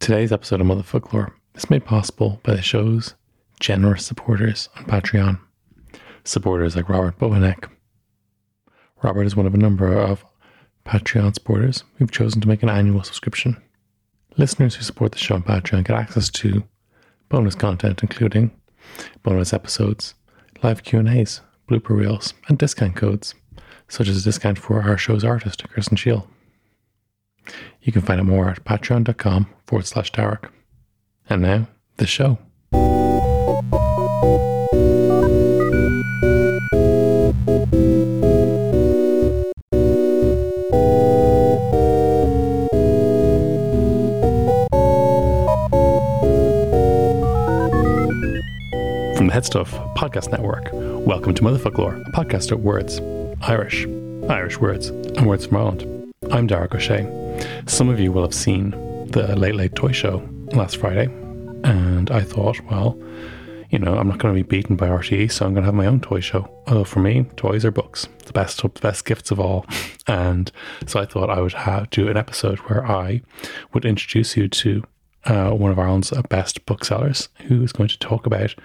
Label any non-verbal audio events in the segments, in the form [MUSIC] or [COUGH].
Today's episode of Motherfoclóir is made possible by the show's generous supporters on Patreon. Supporters like Robert Bowanek. Robert is one of a number of Patreon supporters who've chosen to make an annual subscription. Listeners who support the show on Patreon get access to bonus content, including bonus episodes, live Q&As, blooper reels, and discount codes, such as a discount for our show's artist, Kirsten Shield. You can find out more at patreon.com forward slash Tarek. And now, the show. From the Headstuff Podcast Network, welcome to Motherfoclóir, a podcast of words, Irish, Irish words, and words from Ireland. I'm Ó Sé. Some of you will have seen the Late Late Toy Show last Friday, and I thought, well, you know, I'm not going to be beaten by RTE, so I'm going to have my own toy show. Although for me, toys are books, the best, the best gifts of all. [LAUGHS] And so I thought I would have do an episode where I would introduce you to uh, one of Ireland's best booksellers, who is going to talk about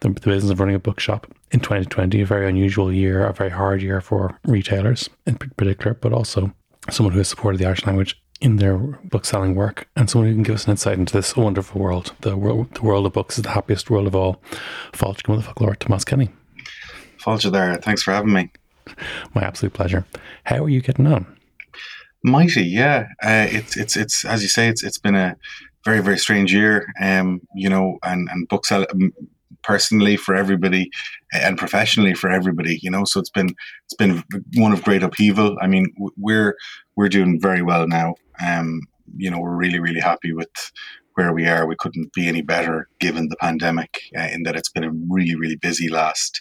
the, the business of running a bookshop in 2020, a very unusual year, a very hard year for retailers in particular, but also someone who has supported the Irish language in their bookselling work and someone who can give us an insight into this wonderful world. The world, the world of books is the happiest world of all. With the folklore, Tomas Kenny. Fáilte there. Thanks for having me. My absolute pleasure. How are you getting on? Mighty, yeah. Uh, it's it's it's as you say, it's it's been a very very strange year. Um, you know, and and book sell personally for everybody and professionally for everybody. You know, so it's been it's been one of great upheaval. I mean, we're we're doing very well now. Um, you know, we're really really happy with where we are. We couldn't be any better given the pandemic, uh, in that it's been a really really busy last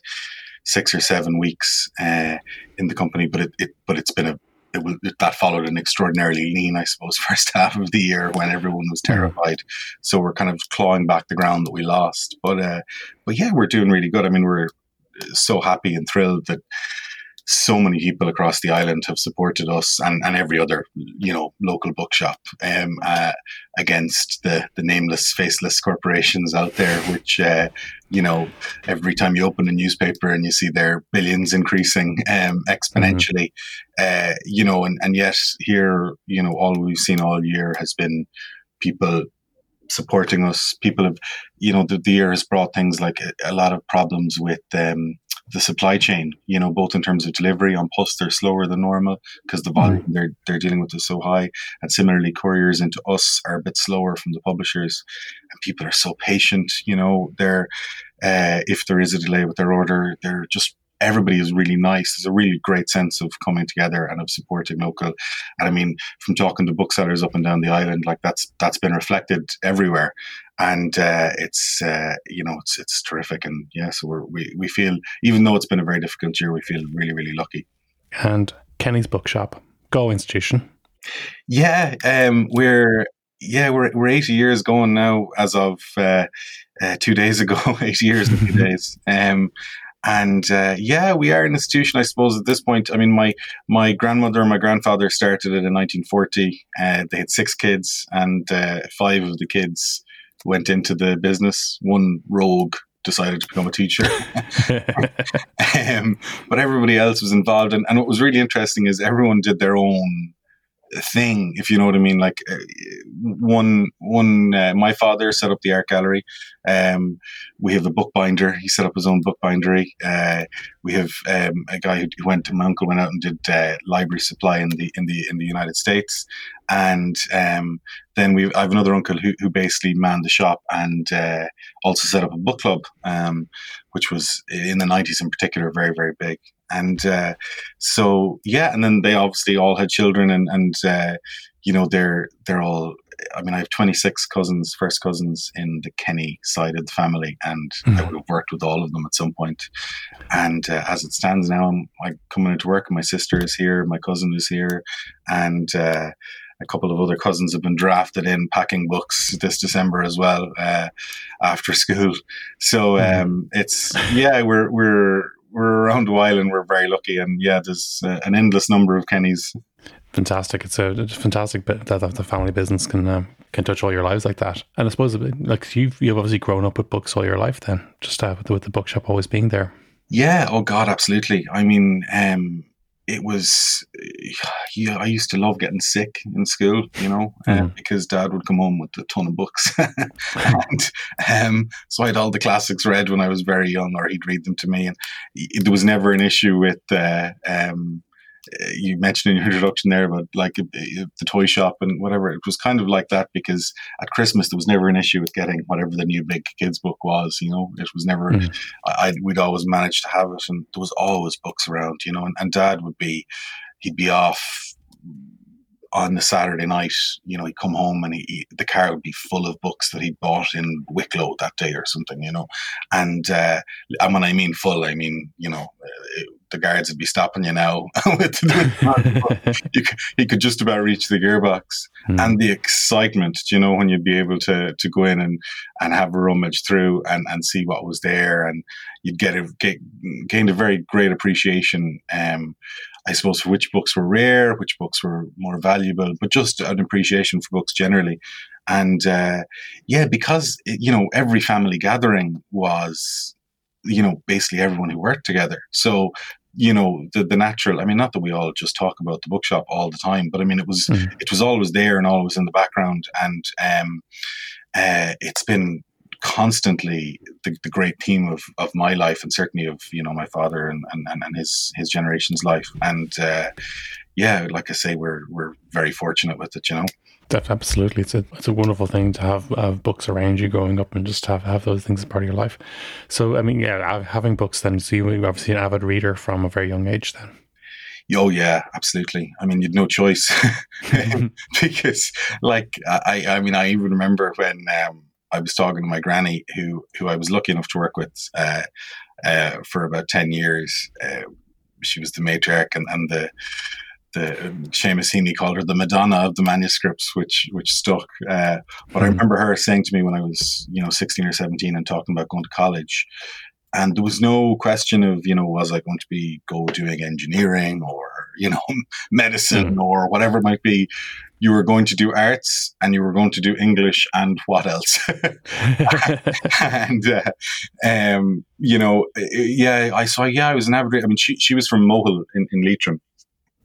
six or seven weeks uh, in the company. But it, it but it's been a it was, that followed an extraordinarily lean, I suppose, [LAUGHS] first half of the year when everyone was terrified. So we're kind of clawing back the ground that we lost. But uh, but yeah, we're doing really good. I mean, we're so happy and thrilled that so many people across the island have supported us and, and every other you know local bookshop um, uh, against the the nameless faceless corporations out there which uh, you know every time you open a newspaper and you see their billions increasing um, exponentially mm-hmm. uh, you know and, and yet here you know all we've seen all year has been people supporting us people have you know the, the year has brought things like a, a lot of problems with um, the supply chain, you know, both in terms of delivery on post, they're slower than normal because the volume mm. they're, they're dealing with is so high. And similarly, couriers into us are a bit slower from the publishers and people are so patient, you know, they're, uh, if there is a delay with their order, they're just everybody is really nice. There's a really great sense of coming together and of supporting local. And I mean, from talking to booksellers up and down the island, like that's that's been reflected everywhere. And uh, it's uh, you know it's it's terrific. And yeah, so we're, we we feel even though it's been a very difficult year, we feel really really lucky. And Kenny's bookshop, Go Institution. Yeah, um, we're yeah, we're we're 80 years going now as of uh, uh, two days ago, [LAUGHS] eight years and two [LAUGHS] days. Um, and uh, yeah, we are an institution, I suppose, at this point. I mean, my my grandmother and my grandfather started it in 1940. Uh, they had six kids, and uh, five of the kids went into the business. One rogue decided to become a teacher, [LAUGHS] um, but everybody else was involved. And, and what was really interesting is everyone did their own thing, if you know what I mean. Like uh, one, one, uh, my father set up the art gallery. Um, we have a bookbinder. He set up his own bookbindery. Uh, we have um, a guy who went. My uncle went out and did uh, library supply in the in the in the United States, and um, then we I have another uncle who, who basically manned the shop and uh, also set up a book club, um, which was in the nineties in particular very very big. And uh, so yeah, and then they obviously all had children, and and uh, you know they're they're all. I mean, I have twenty six cousins, first cousins in the Kenny side of the family, and mm-hmm. I would have worked with all of them at some point. And uh, as it stands now, I'm, I'm coming into work, and my sister is here, my cousin is here, and uh, a couple of other cousins have been drafted in packing books this December as well uh, after school. So mm-hmm. um, it's yeah, we're we're we're around a while and we're very lucky. And yeah, there's uh, an endless number of Kennys. Fantastic! It's a it's fantastic bit that the family business can um, can touch all your lives like that. And I suppose like you've you've obviously grown up with books all your life, then just uh, with, the, with the bookshop always being there. Yeah. Oh God, absolutely. I mean, um, it was yeah, I used to love getting sick in school, you know, mm. because dad would come home with a ton of books. [LAUGHS] and um, so I had all the classics read when I was very young, or he'd read them to me. And there was never an issue with uh, um, you mentioned in your introduction there about like uh, uh, the toy shop and whatever. It was kind of like that because at Christmas there was never an issue with getting whatever the new big kids book was. You know, it was never. Mm. I, we'd always manage to have it, and there was always books around. You know, and, and Dad would be, he'd be off on the Saturday night, you know, he'd come home and he, he, the car would be full of books that he bought in Wicklow that day or something, you know. And uh, and when I mean full, I mean you know uh, the guards would be stopping you now [LAUGHS] with [LAUGHS] you could, you could just about reach the gearbox mm. and the excitement you know when you'd be able to to go in and and have a rummage through and and see what was there and you'd get a get, gained a very great appreciation um I suppose for which books were rare, which books were more valuable, but just an appreciation for books generally. And uh, yeah, because you know every family gathering was, you know, basically everyone who worked together. So you know the the natural. I mean, not that we all just talk about the bookshop all the time, but I mean it was mm. it was always there and always in the background, and um, uh, it's been constantly the, the great theme of, of my life and certainly of you know my father and, and, and his his generation's life and uh, yeah like I say we're we're very fortunate with it you know absolutely it's a it's a wonderful thing to have, have books around you growing up and just have have those things as part of your life so I mean yeah having books then so you were obviously an avid reader from a very young age then Oh yeah, absolutely. I mean, you'd no choice [LAUGHS] [LAUGHS] because, like, I, I mean, I even remember when um, I was talking to my granny, who who I was lucky enough to work with uh, uh, for about ten years. Uh, she was the matriarch and, and the the Seamus Heaney called her the Madonna of the manuscripts, which which stuck. Uh, but. I hmm. remember her saying to me when I was you know sixteen or seventeen and talking about going to college, and there was no question of you know was I going to be go doing engineering or you know [LAUGHS] medicine mm. or whatever it might be you were going to do arts and you were going to do English and what else? [LAUGHS] and, uh, um, you know, yeah, I saw, yeah, I was an avid, I mean, she, she was from Mohill in, in Leitrim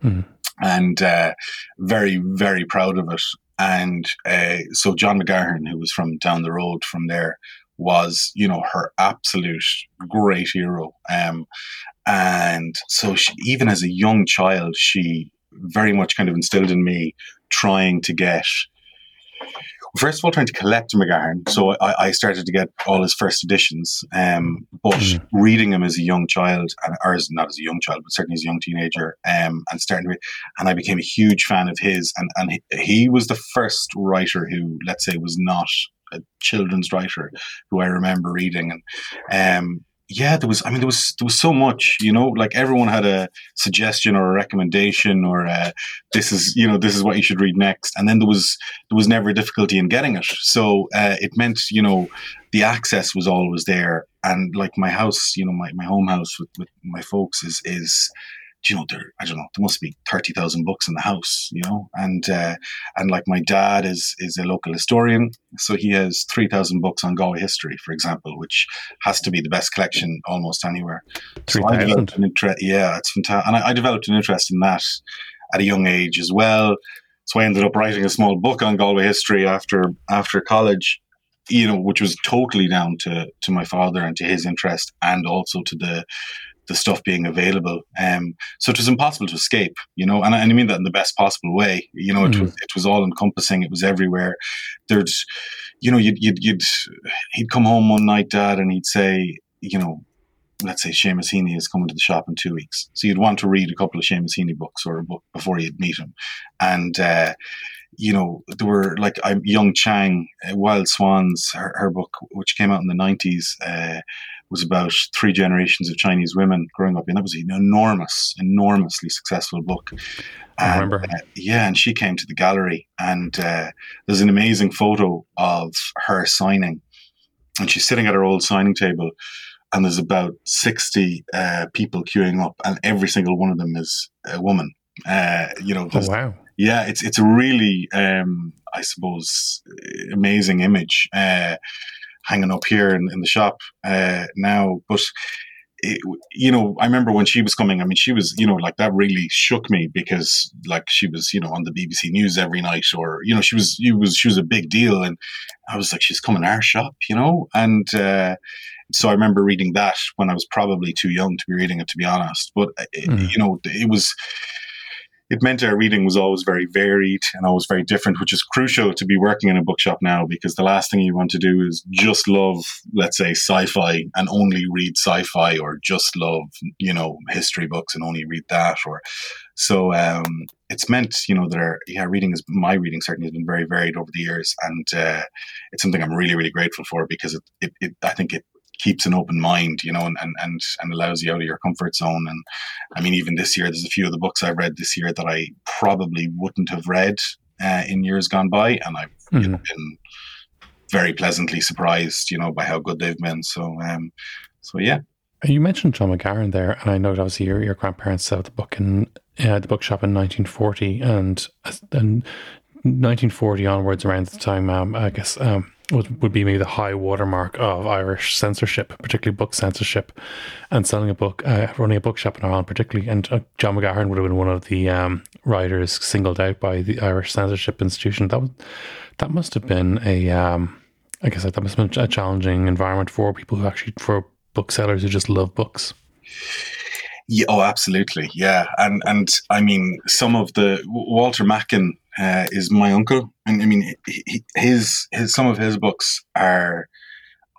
mm. And uh, very, very proud of it. And uh, so John McGahern, who was from down the road from there, was, you know, her absolute great hero. Um, and so she, even as a young child, she very much kind of instilled in me trying to get first of all trying to collect McGahern. So I, I, started to get all his first editions, um, but mm. reading him as a young child, and or as, not as a young child, but certainly as a young teenager, um, and starting to, read, and I became a huge fan of his. And and he, he was the first writer who, let's say, was not a children's writer who I remember reading, and um, yeah, there was. I mean, there was there was so much. You know, like everyone had a suggestion or a recommendation, or uh, this is you know this is what you should read next. And then there was there was never a difficulty in getting it. So uh, it meant you know the access was always there. And like my house, you know, my, my home house with, with my folks is is you know, there, I don't know, there must be 30,000 books in the house, you know, and, uh, and like my dad is, is a local historian. So he has 3,000 books on Galway history, for example, which has to be the best collection almost anywhere. So I developed an interest. Yeah, it's fantastic. And I, I developed an interest in that at a young age as well. So I ended up writing a small book on Galway history after after college, you know, which was totally down to to my father and to his interest, and also to the the stuff being available. Um, so it was impossible to escape, you know, and I, and I mean that in the best possible way. You know, it mm. was it was all encompassing. It was everywhere. There's, you know, you'd, you'd you'd he'd come home one night, Dad, and he'd say, you know, let's say Seamus Heaney is coming to the shop in two weeks. So you'd want to read a couple of Seamus Heaney books or a book before you'd meet him. And, uh, you know, there were like I'm Jung Chang, uh, Wild Swans, her, her, book, which came out in the 90s, uh, was about three generations of Chinese women growing up. And that was an enormous, enormously successful book. I remember. Uh, yeah, and she came to the gallery, and uh, there's an amazing photo of her signing. And she's sitting at her old signing table and there's about 60 uh, people queuing up, and every single one of them is a woman. Uh, you know, oh, wow. Yeah, it's it's a really, um, I suppose, amazing image uh, hanging up here in, in the shop uh, now. But it, you know, I remember when she was coming. I mean, she was, you know, like that really shook me because, like, she was, you know, on the BBC News every night, or you know, she was, she was, she was a big deal, and I was like, she's coming to our shop, you know, and uh, so I remember reading that when I was probably too young to be reading it, to be honest. But mm. you know, it was it meant our reading was always very varied and always very different, which is crucial to be working in a bookshop now because the last thing you want to do is just love, let's say, sci-fi and only read sci-fi, or just love, you know, history books and only read that, or so um, it's meant, you know, that our yeah, reading is my reading certainly has been very varied over the years, and uh, it's something I'm really, really grateful for because it, it, it I think it keeps an open mind, you know, and, and, and, and allows you out of your comfort zone. And I mean, even this year, there's a few of the books I've read this year that I probably wouldn't have read uh, in years gone by. And I've mm-hmm. you know, been very pleasantly surprised, you know, by how good they've been. So, um, so yeah. You mentioned John McGahern there, and I know obviously your, your grandparents set up the book in uh, the bookshop in 1940, and then 1940 onwards, around the time, um, I guess um, would, would be maybe the high watermark of Irish censorship, particularly book censorship, and selling a book, uh, running a bookshop in Ireland, particularly. And uh, John McGahern would have been one of the um, writers singled out by the Irish censorship institution. That was, that must have been a, um, I guess that must have been a challenging environment for people who actually for booksellers who just love books. Yeah, oh, absolutely, yeah, and and I mean, some of the Walter Macken uh, is my uncle, and I mean, he, his his some of his books are,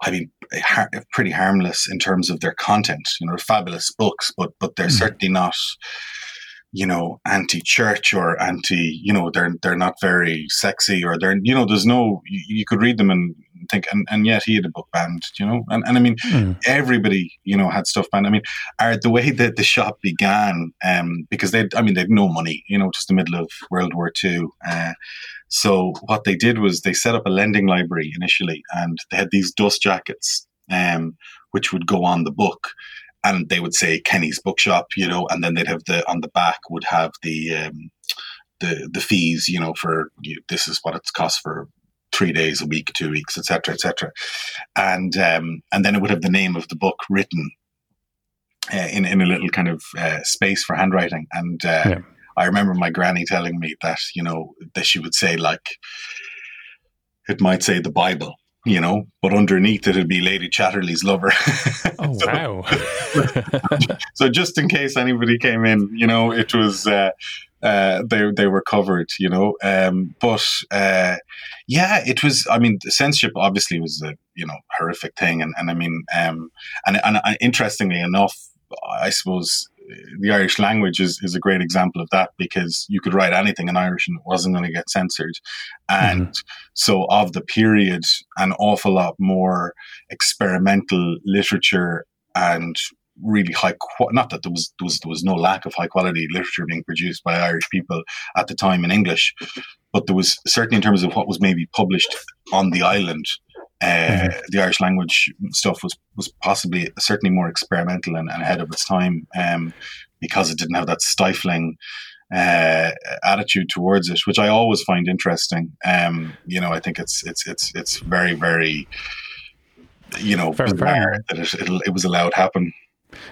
I mean, har- pretty harmless in terms of their content. You know, fabulous books, but but they're mm. certainly not, you know, anti-church or anti. You know, they're they're not very sexy, or they're you know, there's no. You, you could read them and think, and, and yet he had a book banned, you know, and, and I mean, mm. everybody, you know, had stuff banned. I mean, are the way that the shop began, um, because they, I mean, they had no money, you know, just the middle of World War II. Uh, so what they did was they set up a lending library initially, and they had these dust jackets, um, which would go on the book and they would say Kenny's bookshop, you know, and then they'd have the on the back would have the um, the the fees, you know, for you, this is what it's cost for three days a week, two weeks, etc., etc. And um, and then it would have the name of the book written uh, in in a little kind of uh, space for handwriting. And uh, yeah. I remember my granny telling me that you know that she would say like it might say the Bible, you know, but underneath it'd be Lady Chatterley's lover. [LAUGHS] oh so, wow! [LAUGHS] so just in case anybody came in, you know, it was uh, uh, they they were covered, you know. Um, but uh, yeah, it was. I mean, censorship obviously was a you know horrific thing, and, and I mean, um, and, and, and interestingly enough, I suppose the Irish language is, is a great example of that because you could write anything in Irish and it wasn't going to get censored. And mm-hmm. so, of the period, an awful lot more experimental literature and really high quality, not that there was, there was there was no lack of high quality literature being produced by Irish people at the time in English, but there was certainly in terms of what was maybe published on the island. Uh, mm-hmm. The Irish language stuff was was possibly certainly more experimental and, and ahead of its time um, because it didn't have that stifling uh, attitude towards it, which I always find interesting. Um, you know, I think it's it's it's it's very very you know fair, fair. that it, it, it was allowed happen.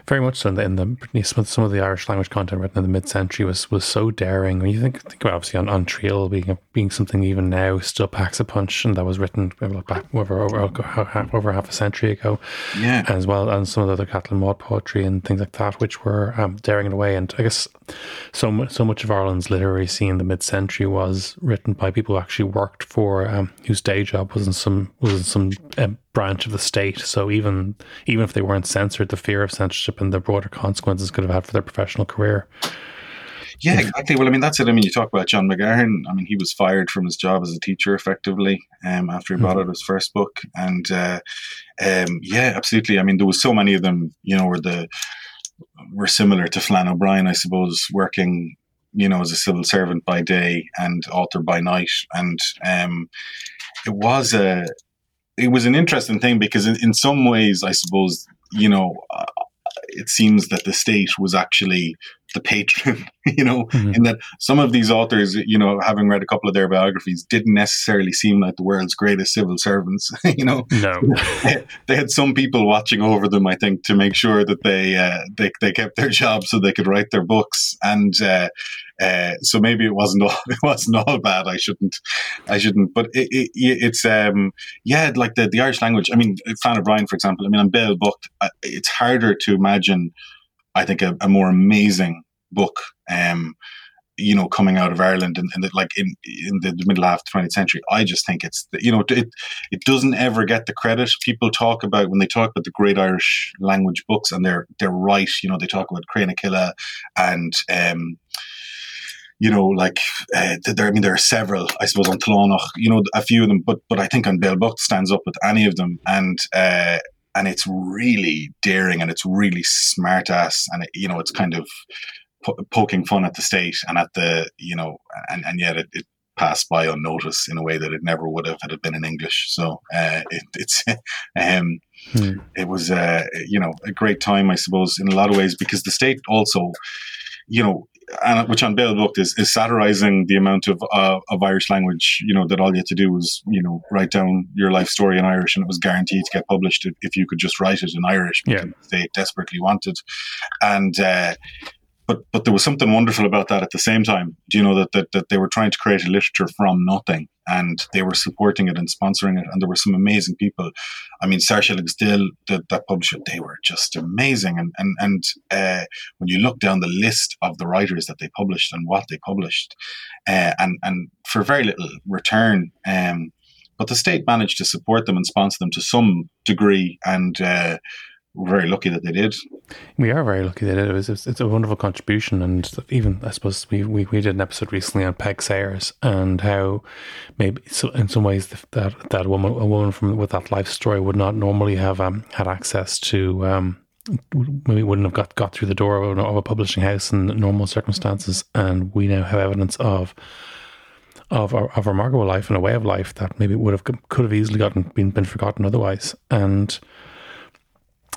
Very much so. In the, in the some of the Irish language content written in the mid-century was was so daring. When you think think about obviously on, An Triail being being something even now still packs a punch, and that was written back over over, over half a century ago. Yeah, as well, and some of the other Caitlín Maude poetry and things like that, which were um, daring in a way. And I guess so much so much of Ireland's literary scene in the mid-century was written by people who actually worked for um, whose day job was in some was in some um, branch of the state. So even even if they weren't censored, the fear of censorship and the broader consequences could have had for their professional career. Yeah, exactly. Well, I mean, that's it. I mean, you talk about John McGahern. I mean, he was fired from his job as a teacher effectively um, after he brought mm-hmm. out his first book. And uh, um, yeah, absolutely. I mean, there was so many of them, you know, were the were similar to Flann O'Brien, I suppose, working, you know, as a civil servant by day and author by night. And um, it was a it was an interesting thing because in, in some ways, I suppose, you know, uh, it seems that the state was actually the patron, [LAUGHS] you know, mm-hmm. in that some of these authors, you know, having read a couple of their biographies, didn't necessarily seem like the world's greatest civil servants, [LAUGHS] you know. No, [LAUGHS] they, had some people watching over them, I think, to make sure that they uh, they they kept their jobs so they could write their books, and uh, uh, so maybe it wasn't all it wasn't all bad. I shouldn't I shouldn't, but it, it, it's um yeah, like the the Irish language. I mean, Flann O'Brien, for example. I mean, I'm Book, uh, it's harder to imagine I think a, a more amazing book. Um, you know, coming out of Ireland and, and like in in the, middle half of the 20th century, I just think it's you know it it doesn't ever get the credit people talk about when they talk about the great Irish language books, and they're they're right. You know, they talk about Cré na Cille and um, you know, like uh, there. I mean, there are several. I suppose An tOileánach, you know, a few of them. But but I think An Béal Bocht stands up with any of them, and uh, and it's really daring and it's really smart ass and it, you know it's kind of po- poking fun at the state and at the you know and, and yet it, it, passed by unnoticed in a way that it never would have had it been in English so uh, it, it's [LAUGHS] um, hmm. it was uh, you know a great time I suppose in a lot of ways because the state also you know which An Béal Bocht is, is satirizing the amount of uh, of Irish language, you know, that all you had to do was, you know, write down your life story in Irish and it was guaranteed to get published if, if you could just write it in Irish yeah. they desperately wanted. And uh, but but there was something wonderful about that at the same time. Do you know that, that that they were trying to create a literature from nothing and they were supporting it and sponsoring it and there were some amazing people. I mean Saoirse Still that, it, they were just amazing and and, and uh, when you look down the list of the writers that they published and what they published uh, and and for very little return um, but the state managed to support them and sponsor them to some degree and uh, we're very lucky that they did. We are very lucky that it was. It's a wonderful contribution, and even I suppose we, we, we did an episode recently on Peig Sayers and how maybe so in some ways that that woman a woman from with that life story would not normally have um, had access to. Um, maybe wouldn't have got, got through the door of a, publishing house in normal circumstances, and we now have evidence of of of a remarkable life and a way of life that maybe would have could have easily gotten been been forgotten otherwise, and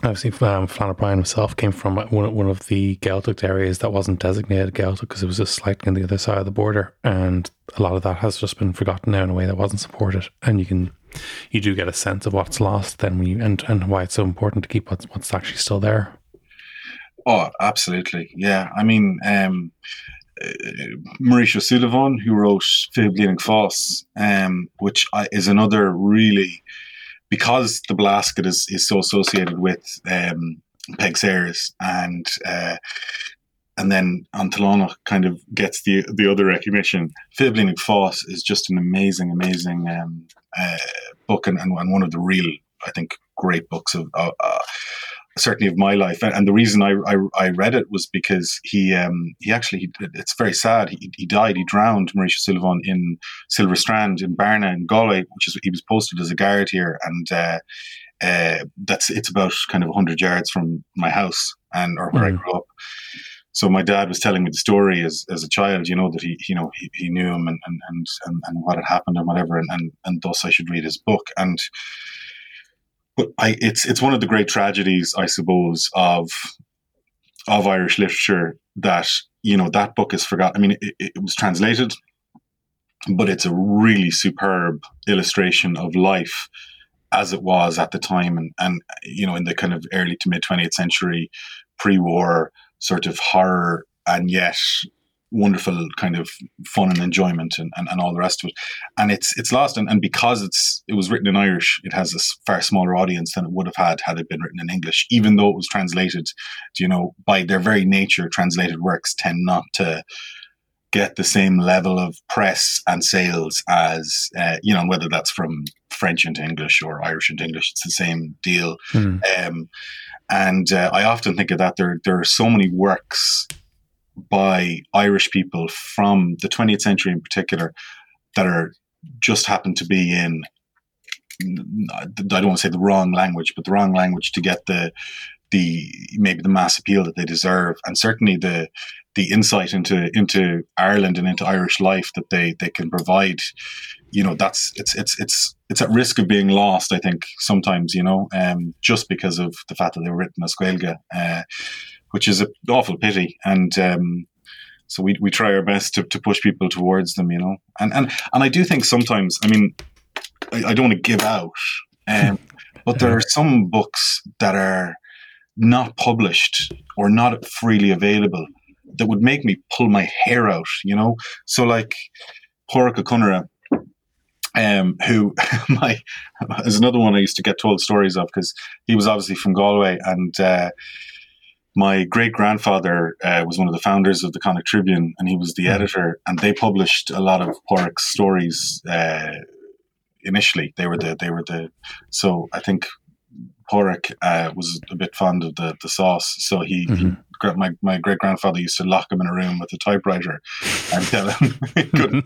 obviously um, Flann O'Brien himself came from one, one of the Gaeltacht areas that wasn't designated Gaeltacht because it was just slightly on the other side of the border, and a lot of that has just been forgotten now in a way that wasn't supported. And you can, you do get a sense of what's lost then when you and and why it's so important to keep what's what's actually still there. Oh, absolutely, yeah. I mean, um, uh, Maurice O'Sullivan, who wrote Líonach Fós, um, which is another really because the Blasket is, is so associated with um, Peig Sayers and uh, and then An tOileánach kind of gets the the other recognition. Líonach Fós is just an amazing, amazing um, uh, book and, and, one of the real, I think, great books of uh, uh certainly of my life. And the reason I, I, I read it was because he um, he actually he, it's very sad. He, he died. He drowned Maurice Sullivan in Silver Strand in Barna in Galway, which is he was posted as a guard here, and uh, uh, that's it's about kind of hundred yards from my house and or where mm. I grew up. So my dad was telling me the story as, as a child, you know, that he, you know, he, he knew him and, and, and, and, what had happened and whatever. And, and, and thus I should read his book. And, I, it's it's one of the great tragedies, I suppose, of of Irish literature that you know that book is forgotten. I mean, it, it was translated, but it's a really superb illustration of life as it was at the time, and and you know in the kind of early to mid twentieth century, pre-war sort of horror, and yet wonderful kind of fun and enjoyment and, and, and all the rest of it. And it's it's lost and, and because it's it was written in Irish, it has a far smaller audience than it would have had had it been written in English, even though it was translated, you know, by their very nature, translated works tend not to get the same level of press and sales as uh, you know whether that's from French into English or Irish into English it's the same deal mm. um, and uh, I often think of that there there are so many works by Irish people from the 20th century in particular that are just happen to be in I don't want to say the wrong language, but the wrong language to get the the maybe the mass appeal that they deserve, and certainly the the insight into into Ireland and into Irish life that they they can provide. You know, that's it's it's it's it's at risk of being lost. I think sometimes, you know, um, just because of the fact that they were written as Gaeilge. Uh, which is an awful pity. And um, so we, we try our best to, to push people towards them, you know. And and and I do think sometimes, I mean, I, I don't want to give out, um, [LAUGHS] but there are some books that are not published or not freely available that would make me pull my hair out, you know. So like Ó Conaire, um, who [LAUGHS] my is another one I used to get told stories of because he was obviously from Galway and. Uh, my great grandfather uh, was one of the founders of the Connacht Tribune, and he was the mm. editor. And they published a lot of Pádraig's stories uh, initially. They were the they were the so I think Pádraig uh, was a bit fond of the the sauce, so he, mm-hmm. he my, my great grandfather used to lock him in a room with a typewriter and tell him [LAUGHS] couldn't,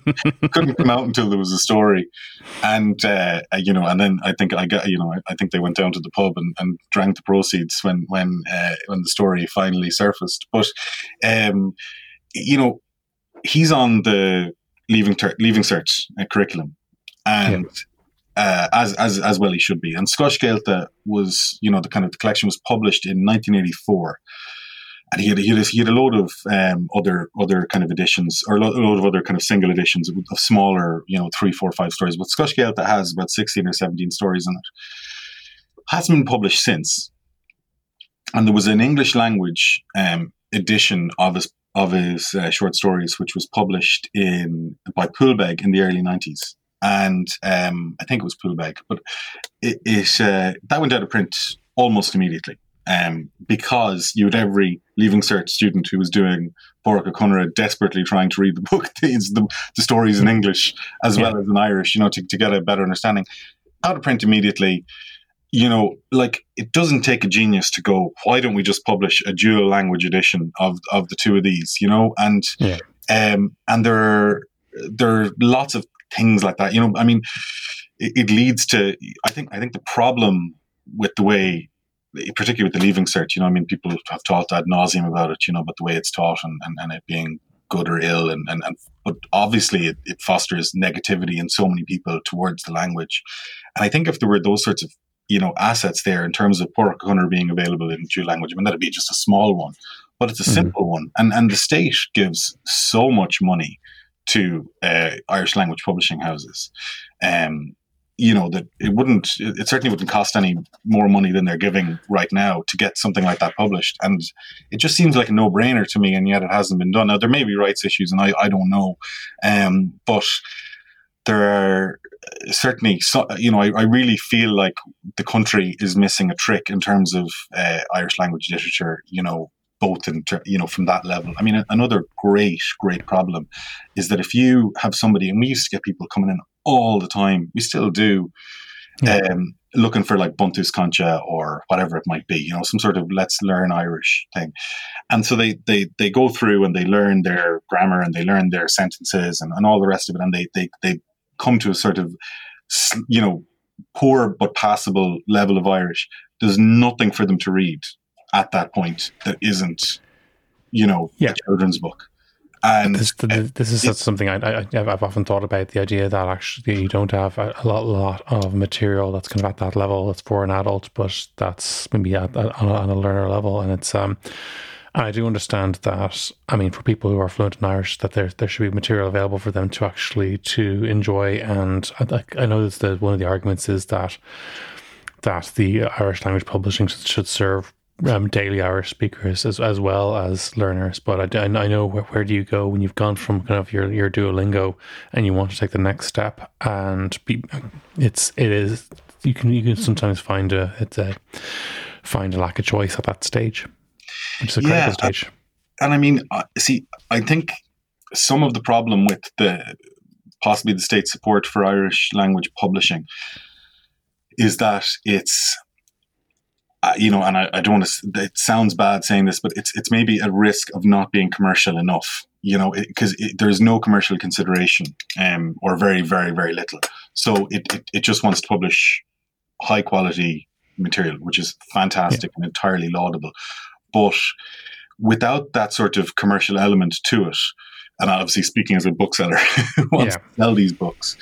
couldn't come out until there was a story. And, uh, you know, and then I think I got, you know, I, I, think they went down to the pub and, and drank the proceeds when, when, uh, when the story finally surfaced. But, um, you know, he's on the leaving, ter- leaving cert uh, curriculum. And, yeah. Uh, as as as well he should be. And Scothscéalta was, you know, the kind of the collection was published in 1984, and he had, he had, he had a load of um, other other kind of editions or a load of other kind of single editions of, smaller, you know, three, four, five stories. But Scothscéalta has about sixteen or seventeen stories in it. Hasn't been published since, and there was an English language um, edition of his of his uh, short stories, which was published in by Poolbeg in the early nineties. And um, I think it was Poolbeg, but it, it uh, that went out of print almost immediately um, because you had every Leaving Cert student who was doing Pádraig Ó desperately trying to read the [LAUGHS] book, the, the stories in English as yeah. well as in Irish, you know, to, to get a better understanding. Out of print immediately, you know, like it doesn't take a genius to go, why don't we just publish a dual language edition of, of the two of these, you know? And, yeah. um, and there are, there are lots of things like that, you know, I mean, it, it leads to, I think, I think the problem with the way particularly with the leaving cert, you know, I mean, people have talked ad nauseum about it, you know, but the way it's taught and, and, and it being good or ill, and, and, and but obviously it, it, fosters negativity in so many people towards the language. And I think if there were those sorts of, you know, assets there in terms of Ó being available in dual language, I mean, that'd be just a small one, but it's a mm-hmm. simple one. And, and the state gives so much money to uh, Irish language publishing houses. Um, you know that it wouldn't it certainly wouldn't cost any more money than they're giving right now to get something like that published. And it just seems like a no-brainer to me and yet it hasn't been done. Now there may be rights issues and i, I don't know. Um, but there are certainly so, you know I, I, really feel like the country is missing a trick in terms of uh, irish language literature you know both in you know from that level i mean another great great problem is that if you have somebody and we used to get people coming in all the time. We still do. Yeah. Um, looking for like Buntús Cainte or whatever it might be, you know, some sort of let's learn Irish thing. And so they they they go through and they learn their grammar and they learn their sentences and, and all the rest of it, and they they they come to a sort of you know poor but passable level of Irish. There's nothing for them to read at that point that isn't, you know, yeah. a children's book. And this, this is something I, have often thought about the idea that actually you don't have a, a, lot, lot of material that's kind of at that level that's for an adult, but that's maybe at, at, on, a, on, a, learner level. And it's, um, I do understand that. I mean, for people who are fluent in Irish, that there there should be material available for them to actually to enjoy. And I, I know that one of the arguments is that that the Irish language publishing should serve um, daily Irish speakers as as well as learners. But I, I know where, where do you go when you've gone from kind of your your Duolingo and you want to take the next step, and be, it's it is you can you can sometimes find a it's a find a lack of choice at that stage, which is a critical yeah, stage. And I mean, see, I think some of the problem with the possibly the state support for Irish language publishing is that it's uh, you know, and I, I don't want to. It sounds bad saying this, but it's it's maybe a risk of not being commercial enough. You know, because there's no commercial consideration, um, or very, very, very little. So it, it, it just wants to publish high quality material, which is fantastic yeah. and entirely laudable. But without that sort of commercial element to it, and obviously speaking as a bookseller [LAUGHS] who wants yeah. to sell these books,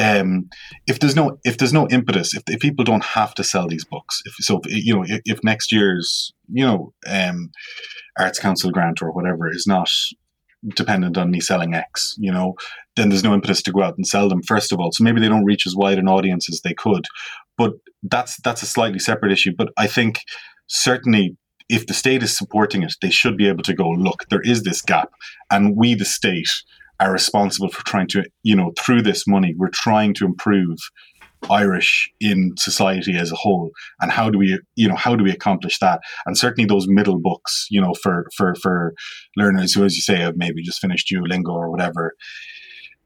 um, if there's no if there's no impetus, if, if people don't have to sell these books, if so, if, you know, if, if, next year's you know um, Arts Council grant or whatever is not dependent on me selling X, you know, then there's no impetus to go out and sell them. First of all, so maybe they don't reach as wide an audience as they could, but that's that's a slightly separate issue. But I think certainly if the state is supporting it, they should be able to go, look, there is this gap, and we, the state, are responsible for trying to, you know, through this money, we're trying to improve Irish in society as a whole. And how do we, you know, how do we accomplish that? And certainly those middle books, you know, for for for learners who, as you say, have maybe just finished Duolingo or whatever,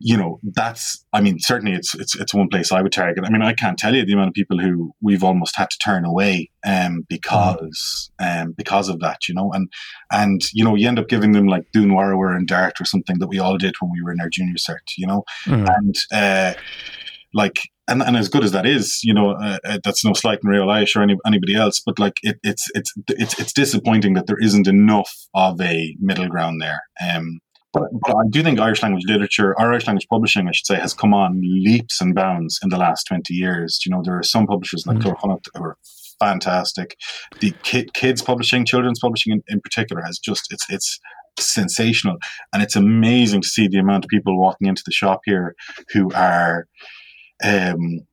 you know, that's, I mean, certainly it's, it's, it's one place I would target. I mean, I can't tell you the amount of people who we've almost had to turn away, um, because, um, because of that, you know, and, and, you know, you end up giving them like Dún Mharuair and Dart or something that we all did when we were in our junior cert, you know, mm-hmm. and, uh, like, and, and as good as that is, you know, uh, uh, that's no slight in Real Irish or any, anybody else, but like it, it's it's it's it's disappointing that there isn't enough of a middle ground there. Um, but, but I do think Irish language literature, Irish language publishing, I should say, has come on leaps and bounds in the last 20 years. You know, there are some publishers like mm-hmm. who are fantastic. The kid, kids publishing, children's publishing in, in particular, has just, it's, it's, sensational and it's amazing to see the amount of people walking into the shop here who are um,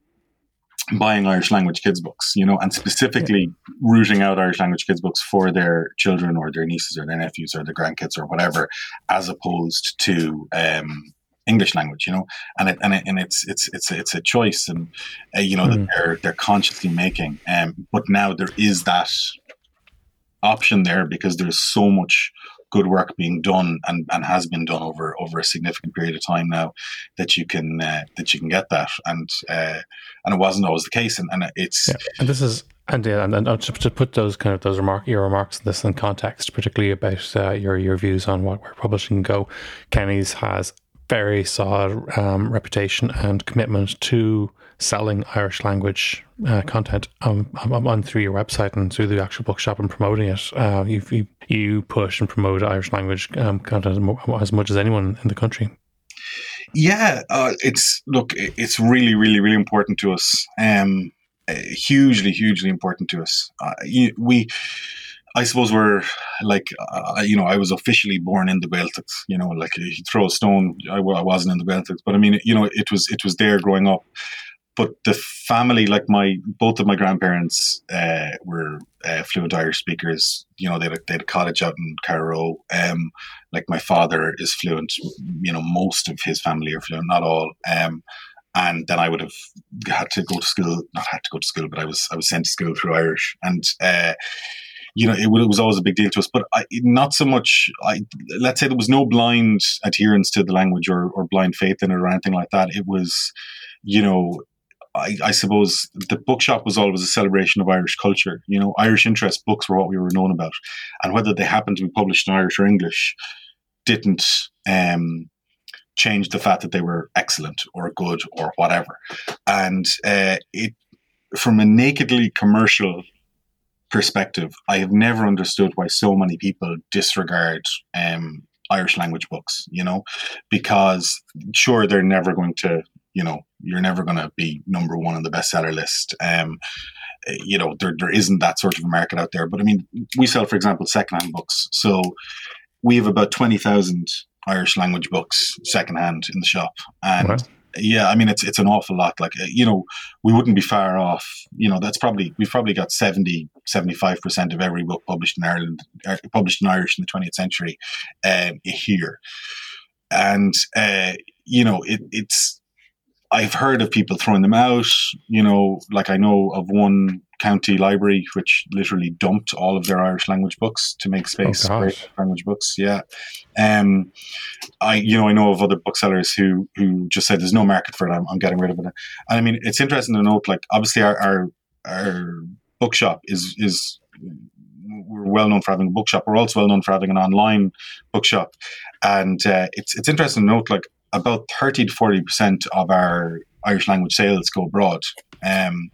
buying Irish language kids books, you know, and specifically rooting out Irish language kids books for their children or their nieces or their nephews or their grandkids or whatever, as opposed to um, English language, you know, and it, and it, and it's it's it's it's a choice, and uh, you know mm. that they're they're consciously making. Um, but now there is that option there because there's so much good work being done and, and has been done over over a significant period of time now that you can uh, that you can get that and uh, and it wasn't always the case and, and it's yeah. and this is and yeah, and, and to, put those kind of those remark your remarks in this in context, particularly about uh, your your views on what where publishing go, Kenny's has very solid um, reputation and commitment to selling Irish language uh, content um, on through your website and through the actual bookshop and promoting it. Uh, you, you, you push and promote Irish language um, content as much as anyone in the country. Yeah, uh, it's look, it's really, really, really important to us. Um, hugely, hugely important to us. Uh, we. I suppose we're like, uh, you know, I was officially born in the Gaeltachts, you know, like you throw a stone, I, I wasn't in the Gaeltachts, but I mean, you know, it was, it was there growing up but the family, like my both of my grandparents, uh, were uh, fluent Irish speakers. You know, they had, they had a cottage out in Cairo. Um, like my father is fluent. You know, most of his family are fluent, not all. Um, and then I would have had to go to school. Not had to go to school, but I was I was sent to school through Irish, and uh, you know, it, it, was always a big deal to us. But I, not so much. I let's say there was no blind adherence to the language or, or blind faith in it or anything like that. It was, you know, I, I, suppose the bookshop was always a celebration of Irish culture. You know, Irish interest books were what we were known about, and whether they happened to be published in Irish or English didn't um, change the fact that they were excellent or good or whatever. And uh, it, from a nakedly commercial perspective, I have never understood why so many people disregard um, Irish language books. You know, because sure they're never going to You know, you're never going to be number one on the bestseller list. Um, you know, there, there isn't that sort of market out there. But I mean, we sell, for example, secondhand books. So we have about 20,000 Irish language books secondhand in the shop. And yeah, I mean, it's, it's an awful lot. Like, you know, we wouldn't be far off. You know, that's probably, we've probably got 70, 75% of every book published in Ireland, er, published in Irish in the 20th century um, here. And, uh, you know, it, it's, I've heard of people throwing them out. You know, like I know of one county library which literally dumped all of their Irish language books to make space oh, for language books. Yeah, um, I you know I know of other booksellers who who just said there's no market for it. I'm, I'm getting rid of it. And I mean, it's interesting to note. Like obviously our our, our bookshop is is we're well known for having a bookshop. We're also well known for having an online bookshop, and uh, it's it's interesting to note like about 30 to 40% of our Irish language sales go abroad. Um,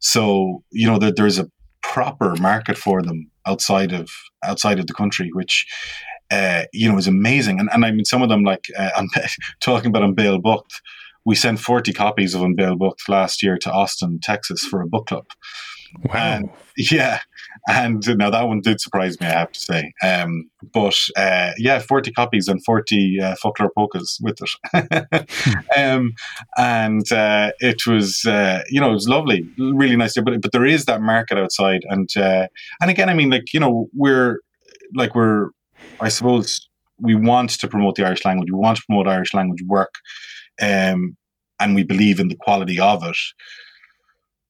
so, you know, that there's a proper market for them outside of outside of the country, which uh, you know is amazing. And, and I mean, some of them, like uh, [LAUGHS] I'm talking about An Béal Bocht, we sent 40 copies of An Béal Bocht last year to Austin, Texas, for a book club. Wow. And, yeah. And now that one did surprise me, I have to say. Um, but uh, yeah, 40 copies and 40 uh, folklore polkas with it. [LAUGHS] um, and uh, it was, uh, you know, it was lovely, really nice. But, but there is that market outside. And, uh, and again, I mean, like, you know, we're like, we're, I suppose, we want to promote the Irish language. We want to promote Irish language work. Um, and we believe in the quality of it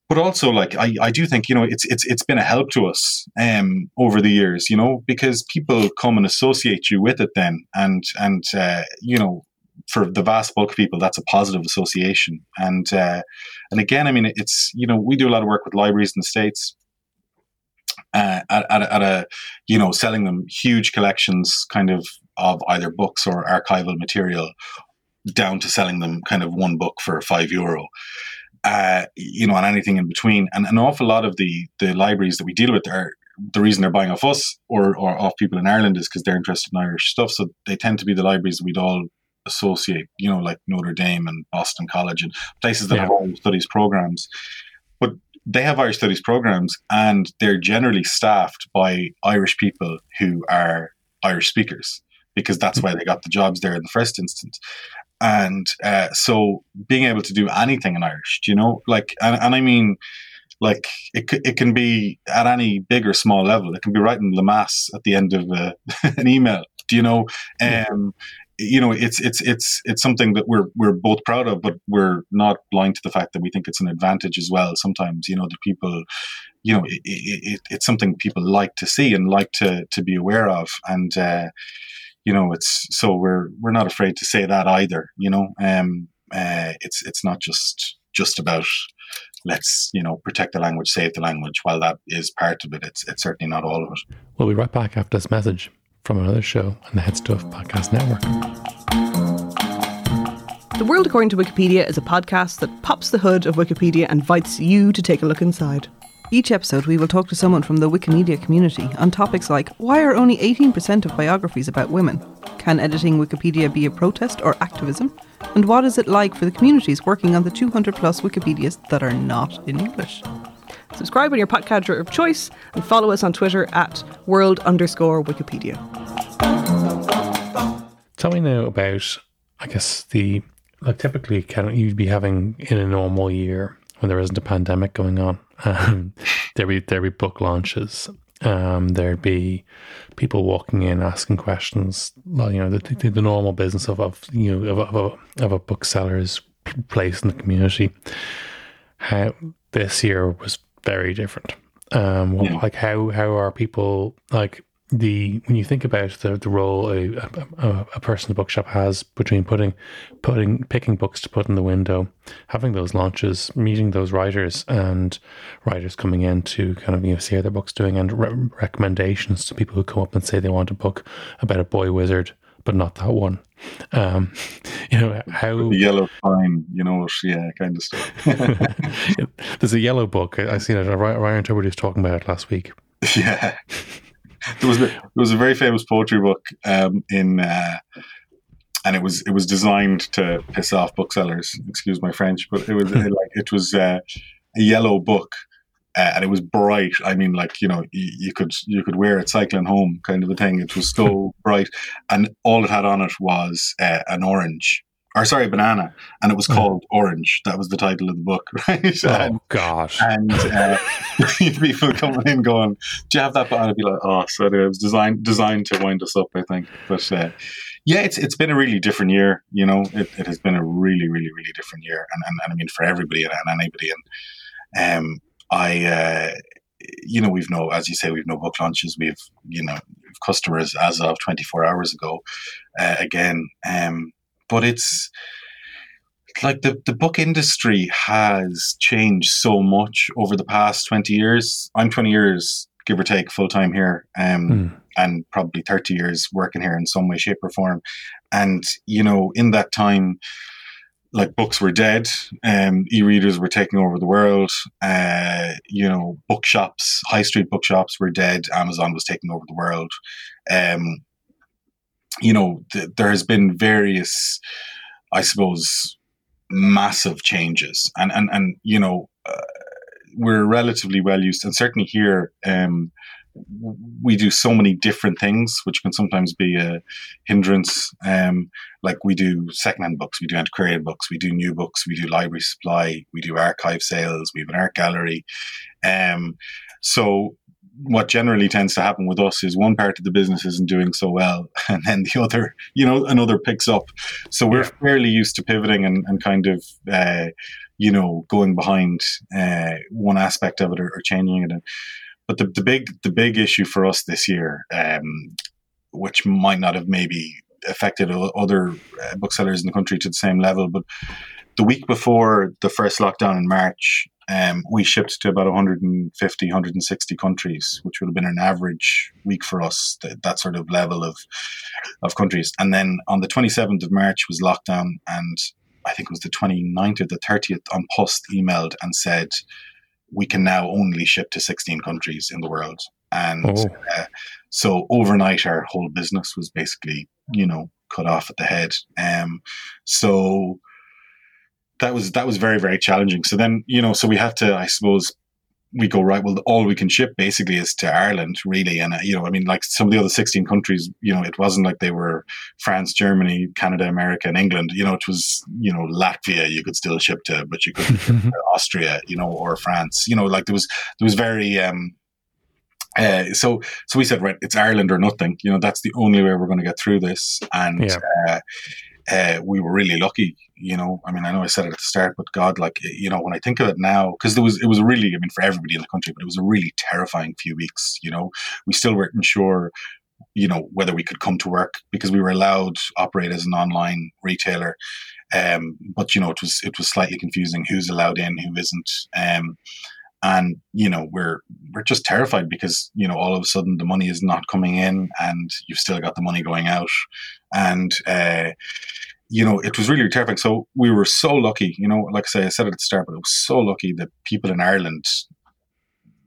but also like I, I do think you know it's it's it's been a help to us um over the years you know because people come and associate you with it then and and uh, you know for the vast bulk of people that's a positive association. And uh, and again I mean it's you know we do a lot of work with libraries in the states uh, at, at, at a you know selling them huge collections kind of of either books or archival material down to selling them kind of one book for five euro uh, you know, and anything in between. And an awful lot of the the libraries that we deal with are the reason they're buying off us or, or off people in Ireland is because they're interested in Irish stuff. So they tend to be the libraries that we'd all associate, you know, like Notre Dame and Boston College and places that yeah. have Irish studies programs. But they have Irish studies programs and they're generally staffed by Irish people who are Irish speakers because that's why they got the jobs there in the first instance and uh, so being able to do anything in Irish, you know, like, and, and I mean, like it, it can be at any big or small level. It can be writing the mass at the end of uh, [LAUGHS] an email. Do you know? Um, you know, it's it's it's it's something that we're we're both proud of, but we're not blind to the fact that we think it's an advantage as well. Sometimes, you know, the people, you know, it, it, it's something people like to see and like to to be aware of, and uh, you know, it's so we're we're not afraid to say that either. You know, um, uh, it's it's not just just about let's you know protect the language, save the language. While that is part of it, it's it's certainly not all of it. We'll be right back after this message from another show on the Head Stuff Podcast Network. The World According to Wikipedia is a podcast that pops the hood of Wikipedia and invites you to take a look inside. Each episode, we will talk to someone from the Wikimedia community on topics like why are only 18% of biographies about women? Can editing Wikipedia be a protest or activism? And what is it like for the communities working on the 200 plus Wikipedias that are not in English? Subscribe on your podcatcher of choice and follow us on Twitter at world underscore Wikipedia. Tell me now about, I guess, the like typically can you'd be having in a normal year when there isn't a pandemic going on. Um, there'd be there'd be book launches. Um, there'd be people walking in asking questions. Well, you know, the, the, the normal business of, of you know of, of, a, of a bookseller's place in the community. How this year was very different. Um, yeah. like how how are people like the when you think about the, the role a, a, a person in the bookshop has between putting putting picking books to put in the window, having those launches, meeting those writers, and writers coming in to kind of you know see how their book's doing, and re- recommendations to people who come up and say they want a book about a boy wizard, but not that one. Um, [LAUGHS] you know how the yellow pine, you know, yeah, kind of stuff. [LAUGHS] [LAUGHS] There's a yellow book I, I seen it. Ryan Tubridy was talking about it last week. Yeah there was a, there was a very famous poetry book um, in uh, and it was it was designed to piss off booksellers. Excuse my French, but it was it, like it was uh, a yellow book. Uh, and it was bright. I mean, like you know, you, could you could wear it cycling home, kind of a thing. It was so [LAUGHS] bright, and all it had on it was uh, an orange, or sorry, banana, and it was called Orange. That was the title of the book, [LAUGHS] right? Oh and, gosh! And uh, [LAUGHS] people coming in going, "Do you have that?" And I'd be like, "Oh, so it was designed designed to wind us up, I think." But uh, yeah, it's it's been a really different year. You know, it, it has been a really, really, really different year, and and, and I mean for everybody and, and anybody. And um, I. Uh, you know, we've no, as you say, we've no book launches. We've, you know, customers as of 24 hours ago. Uh, again, um, but it's like the, the book industry has changed so much over the past 20 years. I'm 20 years, give or take, full time here, um, mm. and probably 30 years working here in some way, shape, or form. And, you know, in that time, like books were dead, um, e-readers were taking over the world. Uh, you know, bookshops, high street bookshops were dead. Amazon was taking over the world. Um, you know, th- there has been various, I suppose, massive changes, and and and you know, uh, we're relatively well used, and certainly here. Um, we do so many different things, which can sometimes be a hindrance. Um, like we do secondhand books, we do antiquarian books, we do new books, we do library supply, we do archive sales, we have an art gallery. Um, so what generally tends to happen with us is one part of the business isn't doing so well [LAUGHS] and then the other you know another picks up so we're yeah. fairly used to pivoting and, and kind of uh, you know going behind uh, one aspect of it or, or changing it but the, the big the big issue for us this year um, which might not have maybe affected other uh, booksellers in the country to the same level but the week before the first lockdown in march um, we shipped to about 150, 160 countries, which would have been an average week for us, that, that sort of level of, of countries. And then on the 27th of March was lockdown, and I think it was the 29th or the 30th, An Post emailed and said, we can now only ship to 16 countries in the world. And oh. uh, so overnight, our whole business was basically, you know, cut off at the head. Um, so that was that was very very challenging. So then you know, so we have to, I suppose, we go right. Well, all we can ship basically is to Ireland, really. And uh, you know, I mean, like some of the other sixteen countries, you know, it wasn't like they were France, Germany, Canada, America, and England. You know, it was you know Latvia you could still ship to, but you couldn't ship to [LAUGHS] Austria, you know, or France. You know, like there was there was very. Um, uh, so, so we said, right, it's Ireland or nothing. You know, that's the only way we're going to get through this. And yeah. uh, uh, we were really lucky. You know, I mean, I know I said it at the start, but God, like, you know, when I think of it now, because there was, it was really, I mean, for everybody in the country, but it was a really terrifying few weeks. You know, we still weren't sure, you know, whether we could come to work because we were allowed operate as an online retailer. Um, but you know, it was it was slightly confusing who's allowed in, who isn't. Um, and you know we're we're just terrified because you know all of a sudden the money is not coming in and you've still got the money going out and uh, you know it was really terrifying so we were so lucky you know like i say i said it at the start but it was so lucky that people in ireland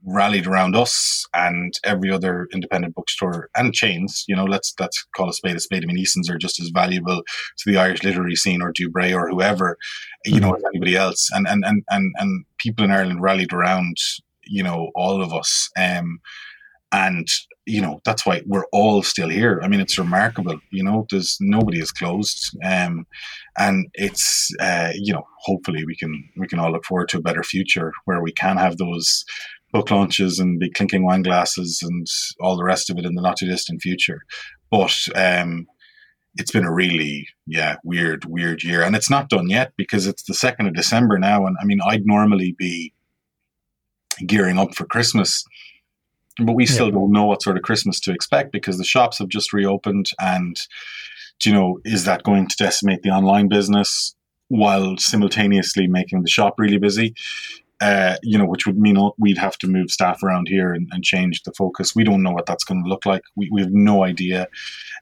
rallied around us and every other independent bookstore and chains. You know, let's let's call a spade a spade. I mean, Eason's are just as valuable to the Irish literary scene or Dubray or whoever, you know, mm-hmm. as anybody else. And and and and and people in Ireland rallied around, you know, all of us. Um, and you know that's why we're all still here. I mean, it's remarkable. You know, there's nobody is closed, um, and it's uh, you know hopefully we can we can all look forward to a better future where we can have those book launches and be clinking wine glasses and all the rest of it in the not too distant future. But um, it's been a really yeah weird weird year, and it's not done yet because it's the second of December now. And I mean, I'd normally be gearing up for Christmas. But we still yeah. don't know what sort of Christmas to expect because the shops have just reopened, and you know, is that going to decimate the online business while simultaneously making the shop really busy? Uh, you know, which would mean we'd have to move staff around here and, and change the focus. We don't know what that's going to look like. We, we have no idea.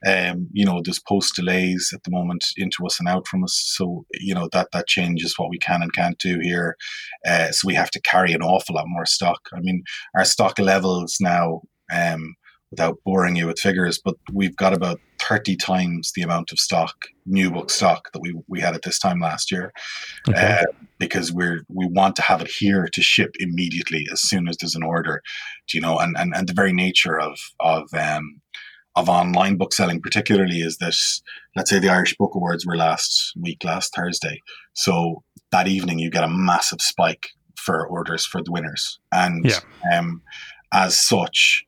Um, you know, there's post delays at the moment into us and out from us. So, you know, that, that changes what we can and can't do here. Uh, so we have to carry an awful lot more stock. I mean, our stock levels now, um, without boring you with figures, but we've got about 30 times the amount of stock, new book stock that we, we had at this time last year. Okay. Uh, because we're we want to have it here to ship immediately as soon as there's an order. Do you know, and, and, and the very nature of of um of online book selling particularly is that let's say the Irish Book Awards were last week, last Thursday. So that evening you get a massive spike for orders for the winners. And Yeah. um, as such,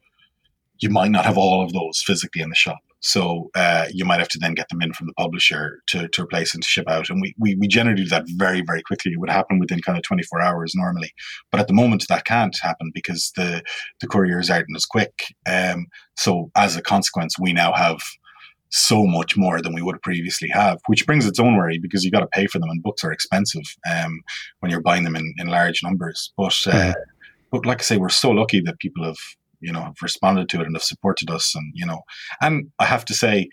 you might not have all of those physically in the shop. So uh, you might have to then get them in from the publisher to, to replace and to ship out. And we, we, we generally do that very, very quickly. It would happen within kind of 24 hours normally. But at the moment, that can't happen because the, the couriers aren't as quick. Um, so as a consequence, we now have so much more than we would previously have, which brings its own worry because you got to pay for them and books are expensive um, when you're buying them in, in large numbers. But uh, Mhm. but like I say, we're so lucky that people have you know have responded to it and have supported us, and you know, and I have to say,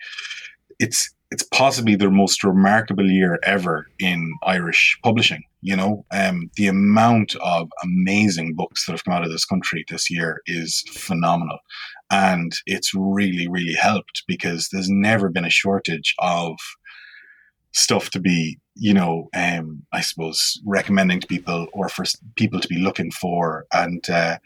it's it's possibly the most remarkable year ever in Irish publishing. You know, um, the amount of amazing books that have come out of this country this year is phenomenal. And it's really, really helped because there's never been a shortage of stuff to be, you know, um, I suppose recommending to people or for people to be looking for. And, uh,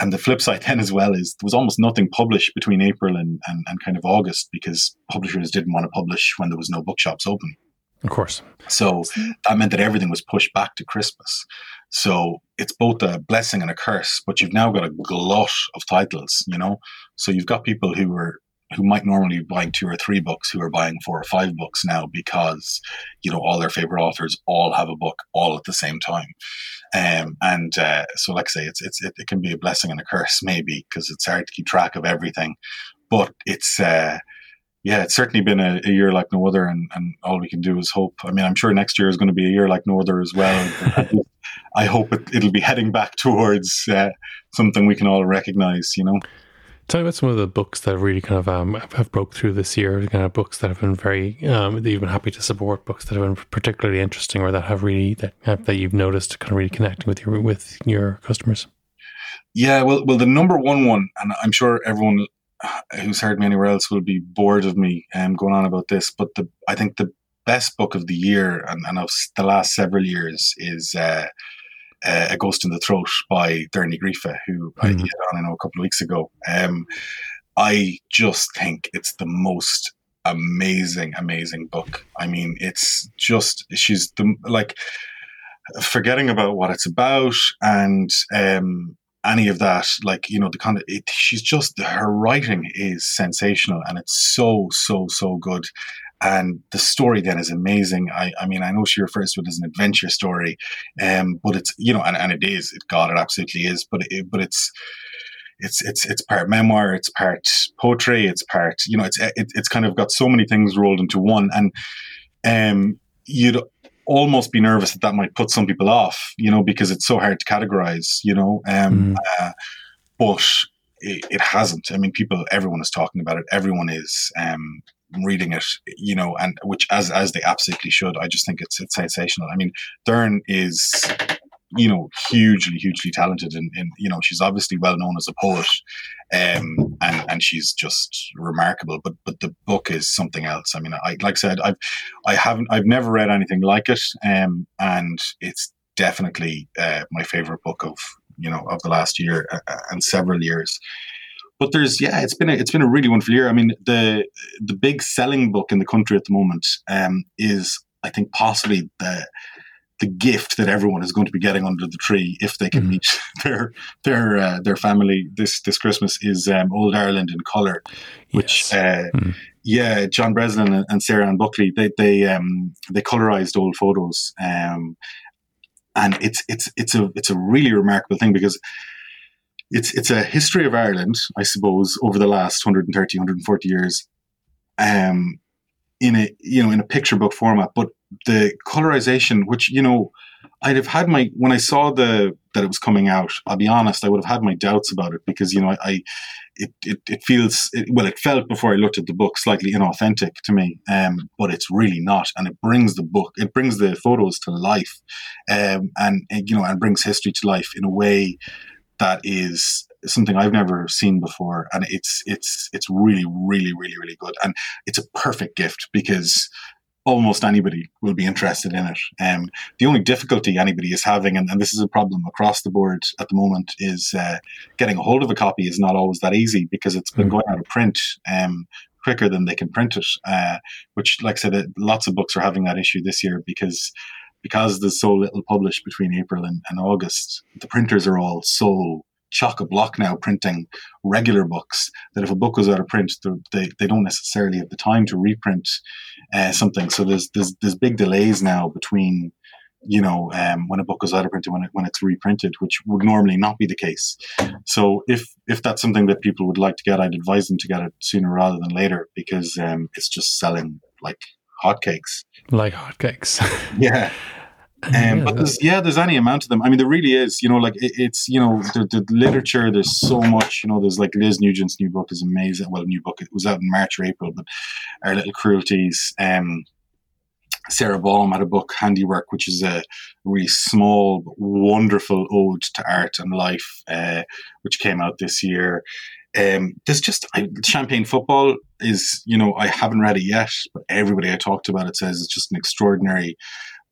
and the flip side [LAUGHS] then as well is there was almost nothing published between April and, and, and kind of August because publishers didn't want to publish when there was no bookshops open. Of course. So that meant that everything was pushed back to Christmas. So it's both a blessing and a curse, but you've now got a glut of titles, you know? So you've got people who were who might normally be buying two or three books who are buying four or five books now because, you know, all their favorite authors all have a book all at the same time. Um, and uh, so, like I say, it's, it's, it, it can be a blessing and a curse, maybe, because it's hard to keep track of everything. But it's, uh, yeah, it's certainly been a, a year like no other, and, and all we can do is hope. I mean, I'm sure next year is going to be a year like no other as well. [LAUGHS] I hope it, it'll be heading back [LAUGHS] towards uh, something we can all recognize, you know. Tell me about some of the books that really kind of um, have broke through this year. Kind of books that have been very um, that you've been happy to support. Books that have been particularly interesting, or that have really that have, that you've noticed kind of really connecting with your with your customers. Yeah, well, well, the number one one, and I'm sure everyone who's heard me anywhere else will be bored of me um, going on about this, but the I think the best book of the year and, and of the last several years is uh, uh, A Ghost in the Throat by Doireann Ní Ghríofa, who I Mhm. had on I know a couple of weeks ago. Um, I just think it's the most amazing, amazing book. I mean, it's just she's the like forgetting about what it's about and um, any of that. Like you know, the kind of it, she's just her writing is sensational and it's so so so good. And the story then is amazing. I, I mean, I know she refers to it as an adventure story, um, but it's you know, and, and it is. It God, it absolutely is. But it, but it's it's it's it's part memoir, it's part poetry, it's part you know, it's it, it's kind of got so many things rolled into one, and um, you'd almost be nervous that that might put some people off, you know, because it's so hard to categorize, you know. Um, Mm. uh, but it, it hasn't. I mean, people, everyone is talking about it. Everyone is um, reading it, you know, and which as as they absolutely should. I just think it's it's sensational. I mean, Doireann is you know hugely hugely talented and, and you know she's obviously well known as a poet um and and she's just remarkable but but the book is something else i mean i like i said i've i haven't i've never read anything like it um and it's definitely uh, my favorite book of you know of the last year uh, uh, and several years but there's yeah it's been a, it's been a really wonderful year i mean the the big selling book in the country at the moment um is i think possibly the the gift that everyone is going to be getting under the tree if they can Mhm. meet [LAUGHS] their their uh, their family this this Christmas is um, Old Ireland in color, which Yes. uh, Mm. yeah, John Breslin and, and Sarah Ann Buckley they they um, they colorized old photos, um, and it's it's it's a it's a really remarkable thing because. It's it's a history of Ireland, I suppose, over the last 130, 140 years, um, in a you know in a picture book format. But the colorization, which you know, I'd have had my when I saw the that it was coming out. I'll be honest, I would have had my doubts about it because you know I, I it, it it feels it, well. It felt before I looked at the book slightly inauthentic to me, um, but it's really not, and it brings the book, it brings the photos to life, um, and, and you know, and brings history to life in a way that is something I've never seen before, and it's it's it's really really really really good, and it's a perfect gift because almost anybody will be interested in it. Um, the only difficulty anybody is having, and, and, this is a problem across the board at the moment, is uh, getting a hold of a copy is not always that easy because it's been mm. going out of print um, quicker than they can print it. Uh, which, like I said, lots of books are having that issue this year because because there's so little published between April and, and August. The printers are all so chock a block now printing regular books that if a book goes out of print, they, they don't necessarily have the time to reprint uh, something. So there's, there's there's big delays now between you know um, when a book goes out of print and when, it, when it's reprinted, which would normally not be the case. So if if that's something that people would like to get, I'd advise them to get it sooner rather than later because um, it's just selling like hotcakes. Like hotcakes. [LAUGHS] yeah. Um, yeah, but there's, yeah, there's any amount of them. I mean, there really is. You know, like it, it's you know the, the, literature. There's so much. You know, there's like Liz Nugent's new book is amazing. Well, new book it was out in March or April, but Our Little Cruelties. Um, Sara Baume had a book, Handiwork, which is a really small, but wonderful ode to art and life, uh, which came out this year. Um, there's just I, champagne football is you know I haven't read it yet, but everybody I talked about it says it's just an extraordinary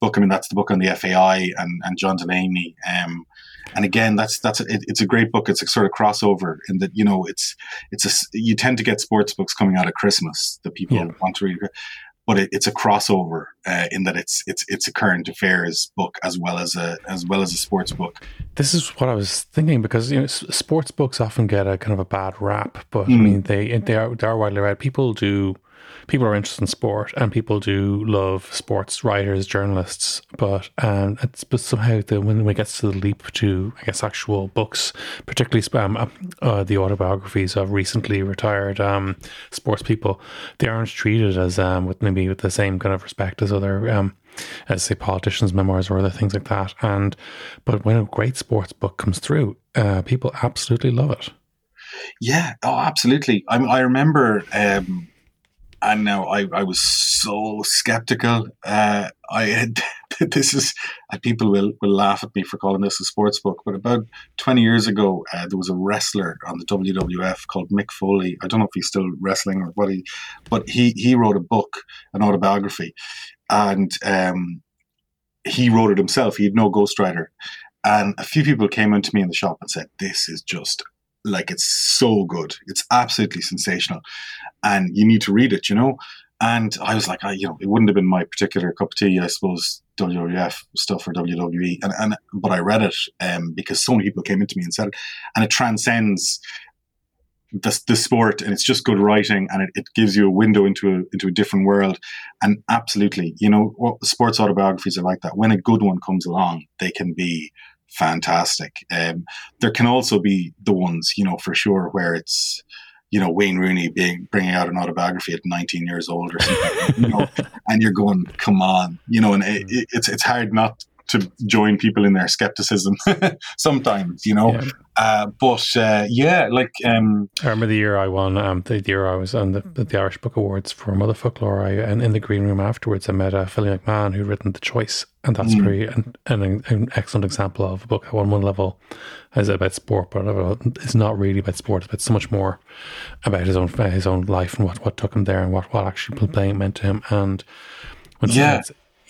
book. I mean, that's the book on the FAI and, and John Delaney. Um, and again, that's that's a, it, it's a great book. It's a sort of crossover in that you know it's it's a you tend to get sports books coming out of Christmas that people yeah. want to read, but it, it's a crossover uh, in that it's it's it's a current affairs book as well as a as well as a sports book. This is what I was thinking because you know sports books often get a kind of a bad rap, but mm. I mean they they are they are widely read. People do people are interested in sport and people do love sports writers, journalists, but um, it's but somehow the, when it gets to the leap to I guess actual books, particularly um, uh, uh, the autobiographies of recently retired um, sports people, they aren't treated as um, with maybe with the same kind of respect as other um, as say politicians' memoirs or other things like that. And but when a great sports book comes through, uh, people absolutely love it. Yeah, oh, absolutely. I, I remember um, and now I, I was so skeptical. Uh, I had [LAUGHS] this is uh, people will will laugh at me for calling this a sports book, but about twenty years ago, uh, there was a wrestler on the WWF called Mick Foley. I don't know if he's still wrestling or what he, but he he wrote a book, an autobiography, and um, he wrote it himself. He had no ghostwriter, and a few people came into me in the shop and said, "This is just like it's so good. It's absolutely sensational, and you need to read it. You know. And I was like, I, you know, it wouldn't have been my particular cup of tea, I suppose, WWF stuff or WWE, and, and but I read it um, because so many people came into me and said it, and it transcends the, the sport, and it's just good writing, and it, it gives you a window into a into a different world, and absolutely, you know, sports autobiographies are like that. When a good one comes along, they can be fantastic. Um, there can also be the ones, you know, for sure, where it's, you know, Wayne Rooney being bringing out an autobiography at 19 years old or something, you know, [LAUGHS] and you're going, come on, you know, and it, it's it's hard not to join people in their skepticism [LAUGHS] sometimes, you know. Yeah. Uh, but uh, yeah, like um, I remember the year I won, um, the, year I was on the, the Irish Book Awards for Motherfoclóir, I, and in the green room afterwards, I met uh, Philly McMahon who'd written The Choice, and that's mm. very an, an, an, excellent example of a book on one level is about sport, but it's not really about sport. It's about so much more about his own his own life and what, what took him there and what, what actually playing meant to him. And yeah,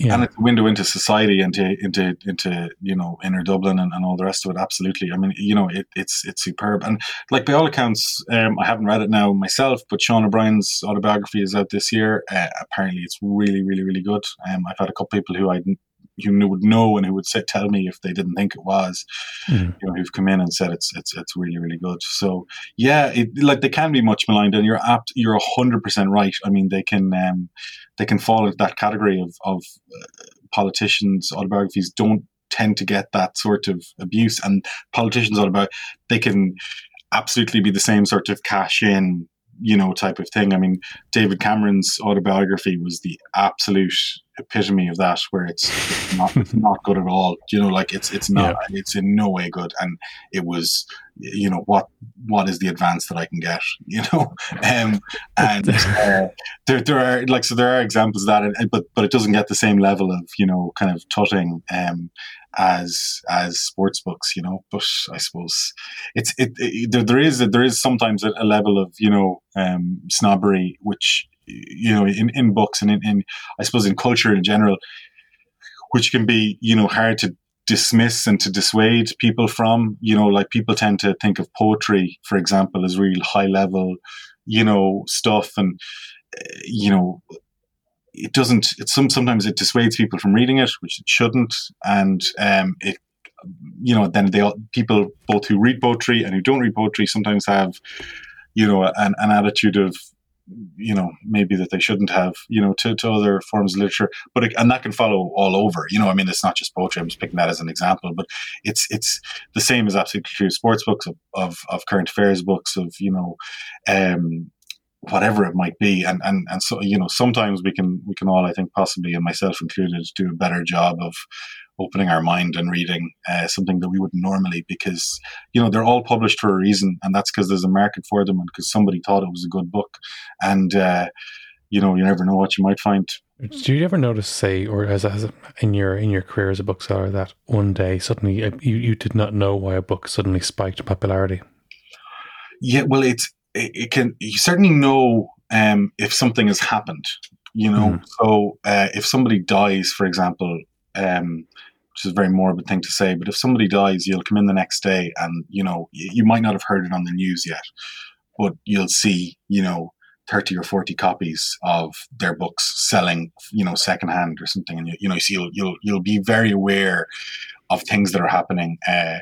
yeah. and it's a window into society, into into into you know inner Dublin and, and all the rest of it. Absolutely, I mean, you know, it, it's it's superb, and like by all accounts, um, I haven't read it now myself, but Sean O'Brien's autobiography is out this year. Uh, apparently, it's really, really, really good. Um, I've had a couple people who I who would know and who would say, tell me if they didn't think it was, mm. you know, who've come in and said it's it's it's really really good. So yeah, it, like they can be much maligned, and you're apt, you're hundred percent right. I mean, they can um, they can fall into that category of of uh, politicians' autobiographies don't tend to get that sort of abuse, and politicians autobiography they can absolutely be the same sort of cash in you know type of thing. I mean, David Cameron's autobiography was the absolute epitome of that, where it's, it's [LAUGHS] not it's not good at all. You know, like it's it's not yeah. it's in no way good, and it was you know what what is the advance that I can get? [LAUGHS] You know, um, and [LAUGHS] uh, there there are like so there are examples of that, but but it doesn't get the same level of you know kind of tutting. Um, as as sports books, you know. But I suppose it's it, it there, there is a, there is sometimes a, a level of you know um, snobbery which you know in, in books and in, in I suppose in culture in general, which can be you know hard to dismiss and to dissuade people from. You know, like people tend to think of poetry, for example, as real high level, you know, stuff and you know it doesn't it's some sometimes it dissuades people from reading it which it shouldn't and um it you know then they all, people both who read poetry and who don't read poetry sometimes have you know an, an attitude of you know maybe that they shouldn't have you know to, to other forms of literature. But it, and that can follow all over you know i mean it's not just poetry i'm just picking that as an example but it's it's the same as absolutely true sports books of, of, of current affairs books of you know um whatever it might be. And and and so you know sometimes we can we can all i think possibly and myself included do a better job of opening our mind and reading uh, something that we wouldn't normally because you know they're all published for a reason and that's because there's a market for them and because somebody thought it was a good book. And uh, you know you never know what you might find. Do you ever notice say or as, as in your in your career as a bookseller that one day suddenly uh, you, you did not know why a book suddenly spiked in popularity? Yeah well it's it, it can you certainly know um, if something has happened. You know, mm. so uh, if somebody dies, for example, um, which is a very morbid thing to say, but if somebody dies, you'll come in the next day and you know you might not have heard it on the news yet, but you'll see you know 30 or 40 copies of their books selling you know secondhand or something and you, you know so you'll you'll you'll be very aware of things that are happening uh,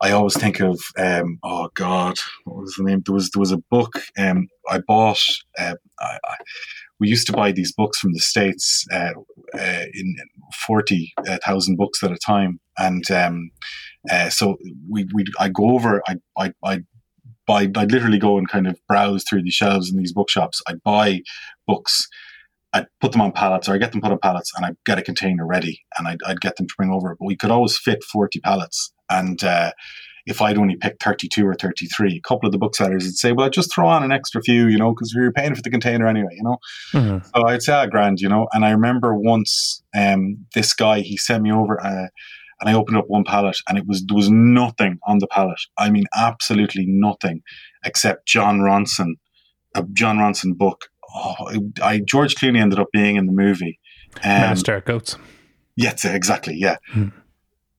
I always think of um, oh god, what was the name? There was there was a book um, I bought. Uh, I, I, we used to buy these books from the states uh, uh, in forty thousand books at a time, and um, uh, so we we I go over I I. I I'd literally go and kind of browse through the shelves in these bookshops. I'd buy books I'd put them on pallets or I get them put on pallets and I'd get a container ready and I'd, I'd get them to bring over. But we could always fit 40 pallets. And uh, if I'd only picked 32 or 33, a couple of the booksellers would say, well, I'd just throw on an extra few, you know, because we were paying for the container anyway, you know. Mm-hmm. So I'd say, ah, grand, you know. And I remember once um, this guy, he sent me over uh, and I opened up one pallet and it was, there was nothing on the pallet. I mean, absolutely nothing except Jon Ronson, a Jon Ronson book oh, I George Clooney ended up being in the movie. Um, Goats. Yes, exactly. Yeah. Hmm.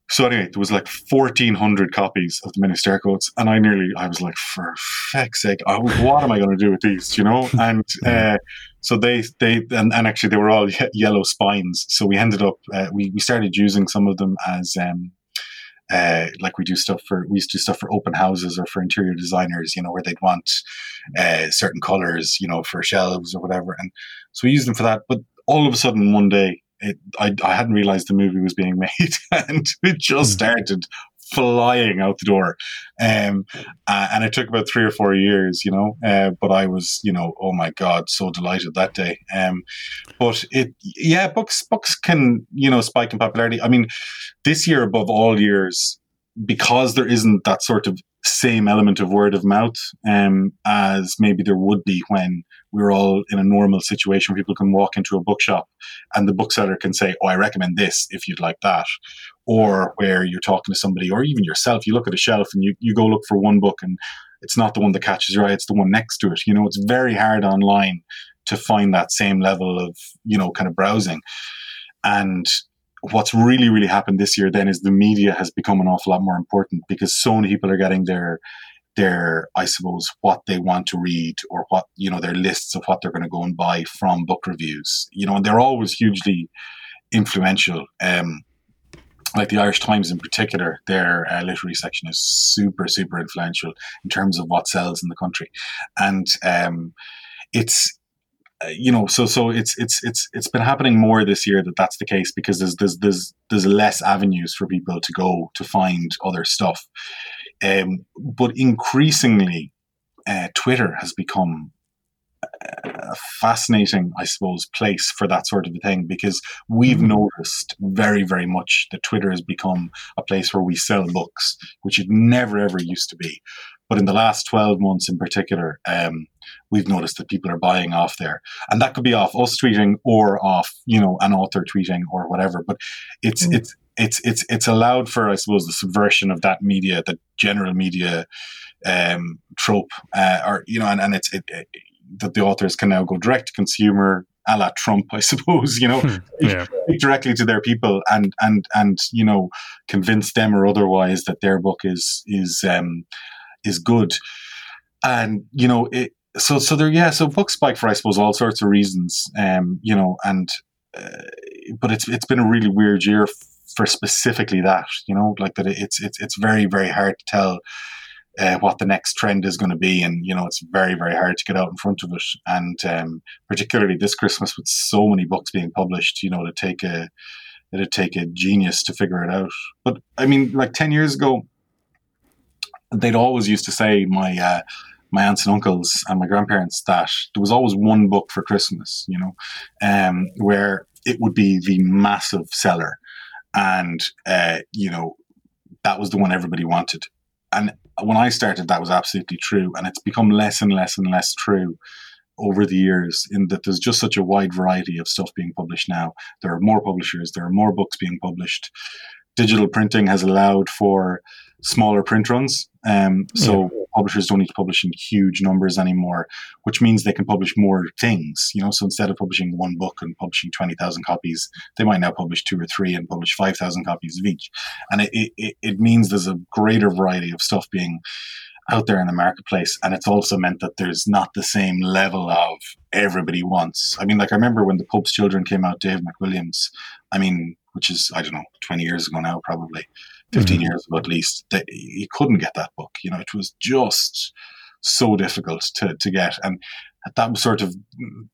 So anyway, there was like fourteen hundred copies of the Men Who Stare at Goats, and I nearly, I was like, for feck's sake, I, what am I going to do with these? You know, [LAUGHS] and uh, so they, they, and, and, actually they were all ye- yellow spines. So we ended up, uh, we we started using some of them as um, uh, like we do stuff for we used to do stuff for open houses or for interior designers you know where they'd want uh, certain colors you know for shelves or whatever and so we used them for that but all of a sudden one day it, I, I hadn't realized the movie was being [LAUGHS] made and it just hmm. started flying out the door. Um, uh, and it took about three or four years, you know, uh, but I was, you know, oh my God, so delighted that day. Um, but it, yeah, books, books can, you know, spike in popularity. I mean, this year above all years, because there isn't that sort of same element of word of mouth um, as maybe there would be when we're all in a normal situation where people can walk into a bookshop and the bookseller can say, Oh, I recommend this if you'd like that. Or where you're talking to somebody, or even yourself, you look at a shelf and you, you go look for one book and it's not the one that catches your eye, it's the one next to it. You know, it's very hard online to find that same level of, you know, kind of browsing. And what's really, really happened this year then is the media has become an awful lot more important because so many people are getting their their I suppose what they want to read or what you know their lists of what they're going to go and buy from book reviews. You know, and they're always hugely influential. Um, like the Irish Times in particular, their uh, literary section is super, super influential in terms of what sells in the country, and um, it's uh, you know, so so it's it's it's it's been happening more this year that that's the case because there's there's there's there's less avenues for people to go to find other stuff, um, but increasingly, uh, Twitter has become a fascinating, I suppose, place for that sort of a thing because we've mm-hmm. noticed very, very much that Twitter has become a place where we sell books, which it never ever used to be. But in the last 12 months in particular, um, we've noticed that people are buying off there. And that could be off us tweeting or off, you know, an author tweeting or whatever. But it's, mm. it's, it's it's it's allowed for I suppose the subversion of that media, the general media um, trope, uh, or you know, and, and it's it, it, that the authors can now go direct to consumer a la Trump, [LAUGHS] I suppose, you know, hmm, yeah. directly to their people and and and you know convince them or otherwise that their book is is um, is good, and you know it. So so there, yeah. So books spike for I suppose all sorts of reasons, um, you know, and uh, but it's it's been a really weird year for specifically that, you know, like that. It's it's it's very very hard to tell uh, what the next trend is going to be, and you know it's very very hard to get out in front of it. And um, particularly this Christmas, with so many books being published, you know, to take a it'd take a genius to figure it out. But I mean, like ten years ago, they'd always used to say my. Uh, my aunts and uncles and my grandparents that there was always one book for Christmas, you know, um, where it would be the massive seller, and uh, you know that was the one everybody wanted. And when I started, that was absolutely true, and it's become less and less and less true over the years. In that there's just such a wide variety of stuff being published now. There are more publishers, there are more books being published. Digital printing has allowed for smaller print runs, um, so yeah publishers don't need to publish in huge numbers anymore, which means they can publish more things. You know, so instead of publishing one book and publishing twenty thousand copies, they might now publish two or three and publish five thousand copies of each, and it, it it means there's a greater variety of stuff being out there in the marketplace. And it's also meant that there's not the same level of everybody wants. I mean, like I remember when the Pope's Children came out, Dave McWilliams, I mean, which is, I don't know, 20 years ago now, probably. 15 mm-hmm. years ago at least, that he couldn't get that book. You know, it was just so difficult to, to get. And that was sort of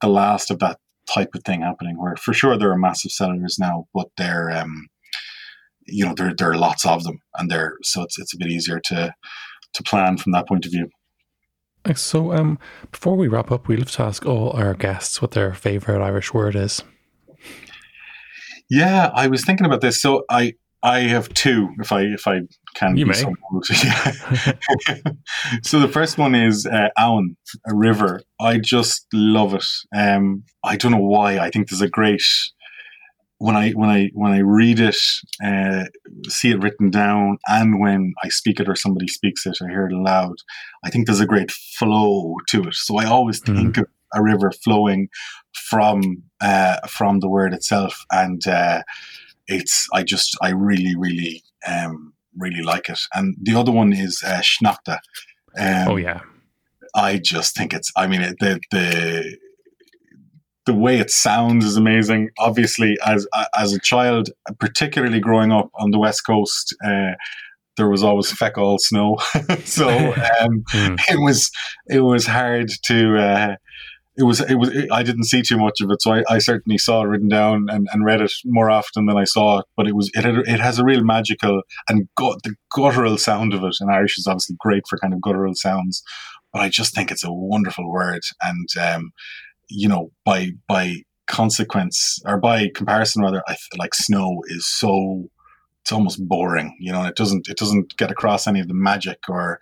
the last of that type of thing happening where for sure there are massive sellers now, but they're, um, you know, there, there are lots of them and they're, so it's, it's a bit easier to, to plan from that point of view. So, um, before we wrap up, we love to ask all our guests what their favorite Irish word is. Yeah, I was thinking about this. So I I have two, if I if I can. You may. So, [LAUGHS] so the first one is uh, a river. I just love it. Um, I don't know why. I think there's a great when I when I when I read it, uh, see it written down, and when I speak it or somebody speaks it, I hear it aloud. I think there's a great flow to it. So I always mm. think of a river flowing from uh, from the word itself, and uh, it's I just I really really um, really like it. And the other one is uh, Sneachta. Um, oh yeah, I just think it's. I mean it, the the the way it sounds is amazing. Obviously, as as a child, particularly growing up on the west coast. Uh, there was always feck all snow, [LAUGHS] so [LAUGHS] um, mm. it was it was hard to uh, it was it was it, I didn't see too much of it, so I, I certainly saw it written down and, and read it more often than I saw it. But it was it had, it has a real magical and gut, the guttural sound of it. And Irish is obviously great for kind of guttural sounds, but I just think it's a wonderful word. And um, you know, by by consequence or by comparison, rather, I like snow is so it's almost boring, you know. It doesn't it doesn't get across any of the magic or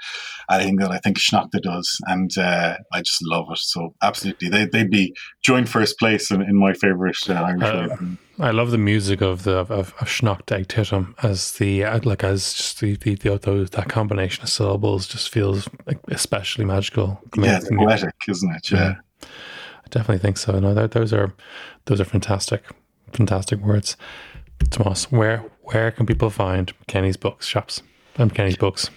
anything that I think Sneachta does, and uh, I just love it. So absolutely, they they'd be joint first place in, in my favorite uh, Irish. Uh, I love the music of the of, of Sneacht Ag Titim as the uh, like as just the, the, the, that combination of syllables just feels especially magical. Yeah, it's poetic, isn't it? Yeah. yeah. I definitely think so. No, those are those are fantastic, fantastic words. Tomas, where where can people find Kenny's books shops and Kenny's books?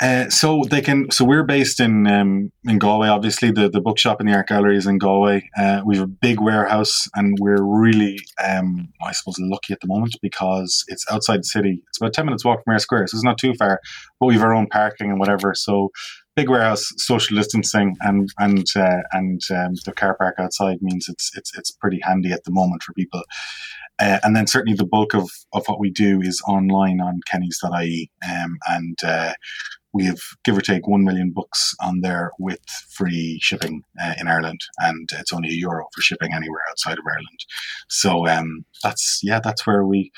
Uh, so they can. So we're based in um, in Galway. Obviously, the the bookshop and the art gallery is in Galway. Uh, we have a big warehouse, and we're really, um, I suppose, lucky at the moment because it's outside the city. It's about ten minutes walk from Eyre Square, so it's not too far. But we have our own parking and whatever. So big warehouse, social distancing, and and uh, and um, the car park outside means it's it's it's pretty handy at the moment for people. Uh, and then certainly the bulk of, of what we do is online on kennys.ie. Um, and uh, we have, give or take, 1 million books on there with free shipping uh, in Ireland. And it's only a euro for shipping anywhere outside of Ireland. So um, that's, yeah, that's where we,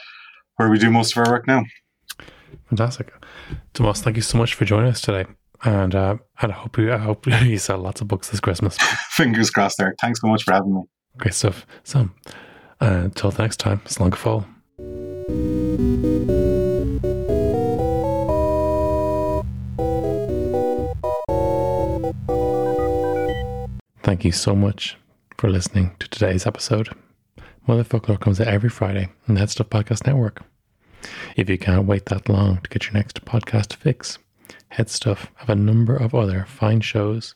where we do most of our work now. Fantastic. Tomas, thank you so much for joining us today. And, uh, and I hope you, I hope [LAUGHS] you sell lots of books this Christmas. [LAUGHS] Fingers crossed there. Thanks so much for having me. Great stuff. So, uh, Until next time, slunk fall. Thank you so much for listening to today's episode. Motherfoclóir comes out every Friday on the Head Stuff Podcast Network. If you can't wait that long to get your next podcast fix, Head Stuff have a number of other fine shows,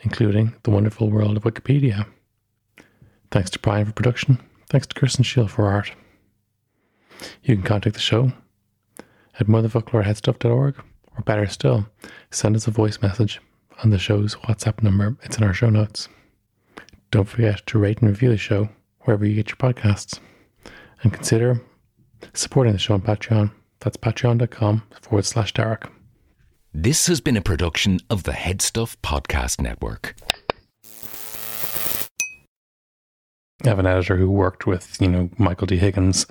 including The Wonderful World of Wikipedia. Thanks to Brian for production Thanks to Kirsten Shield for art. You can contact the show at motherfolkloreheadstuff.org, or better still, send us a voice message on the show's WhatsApp number. It's in our show notes. Don't forget to rate and review the show wherever you get your podcasts. And consider supporting the show on Patreon. That's patreon.com forward slash Derek. This has been a production of the Headstuff Podcast Network. Have an editor who worked with, you know, Michael D. Higgins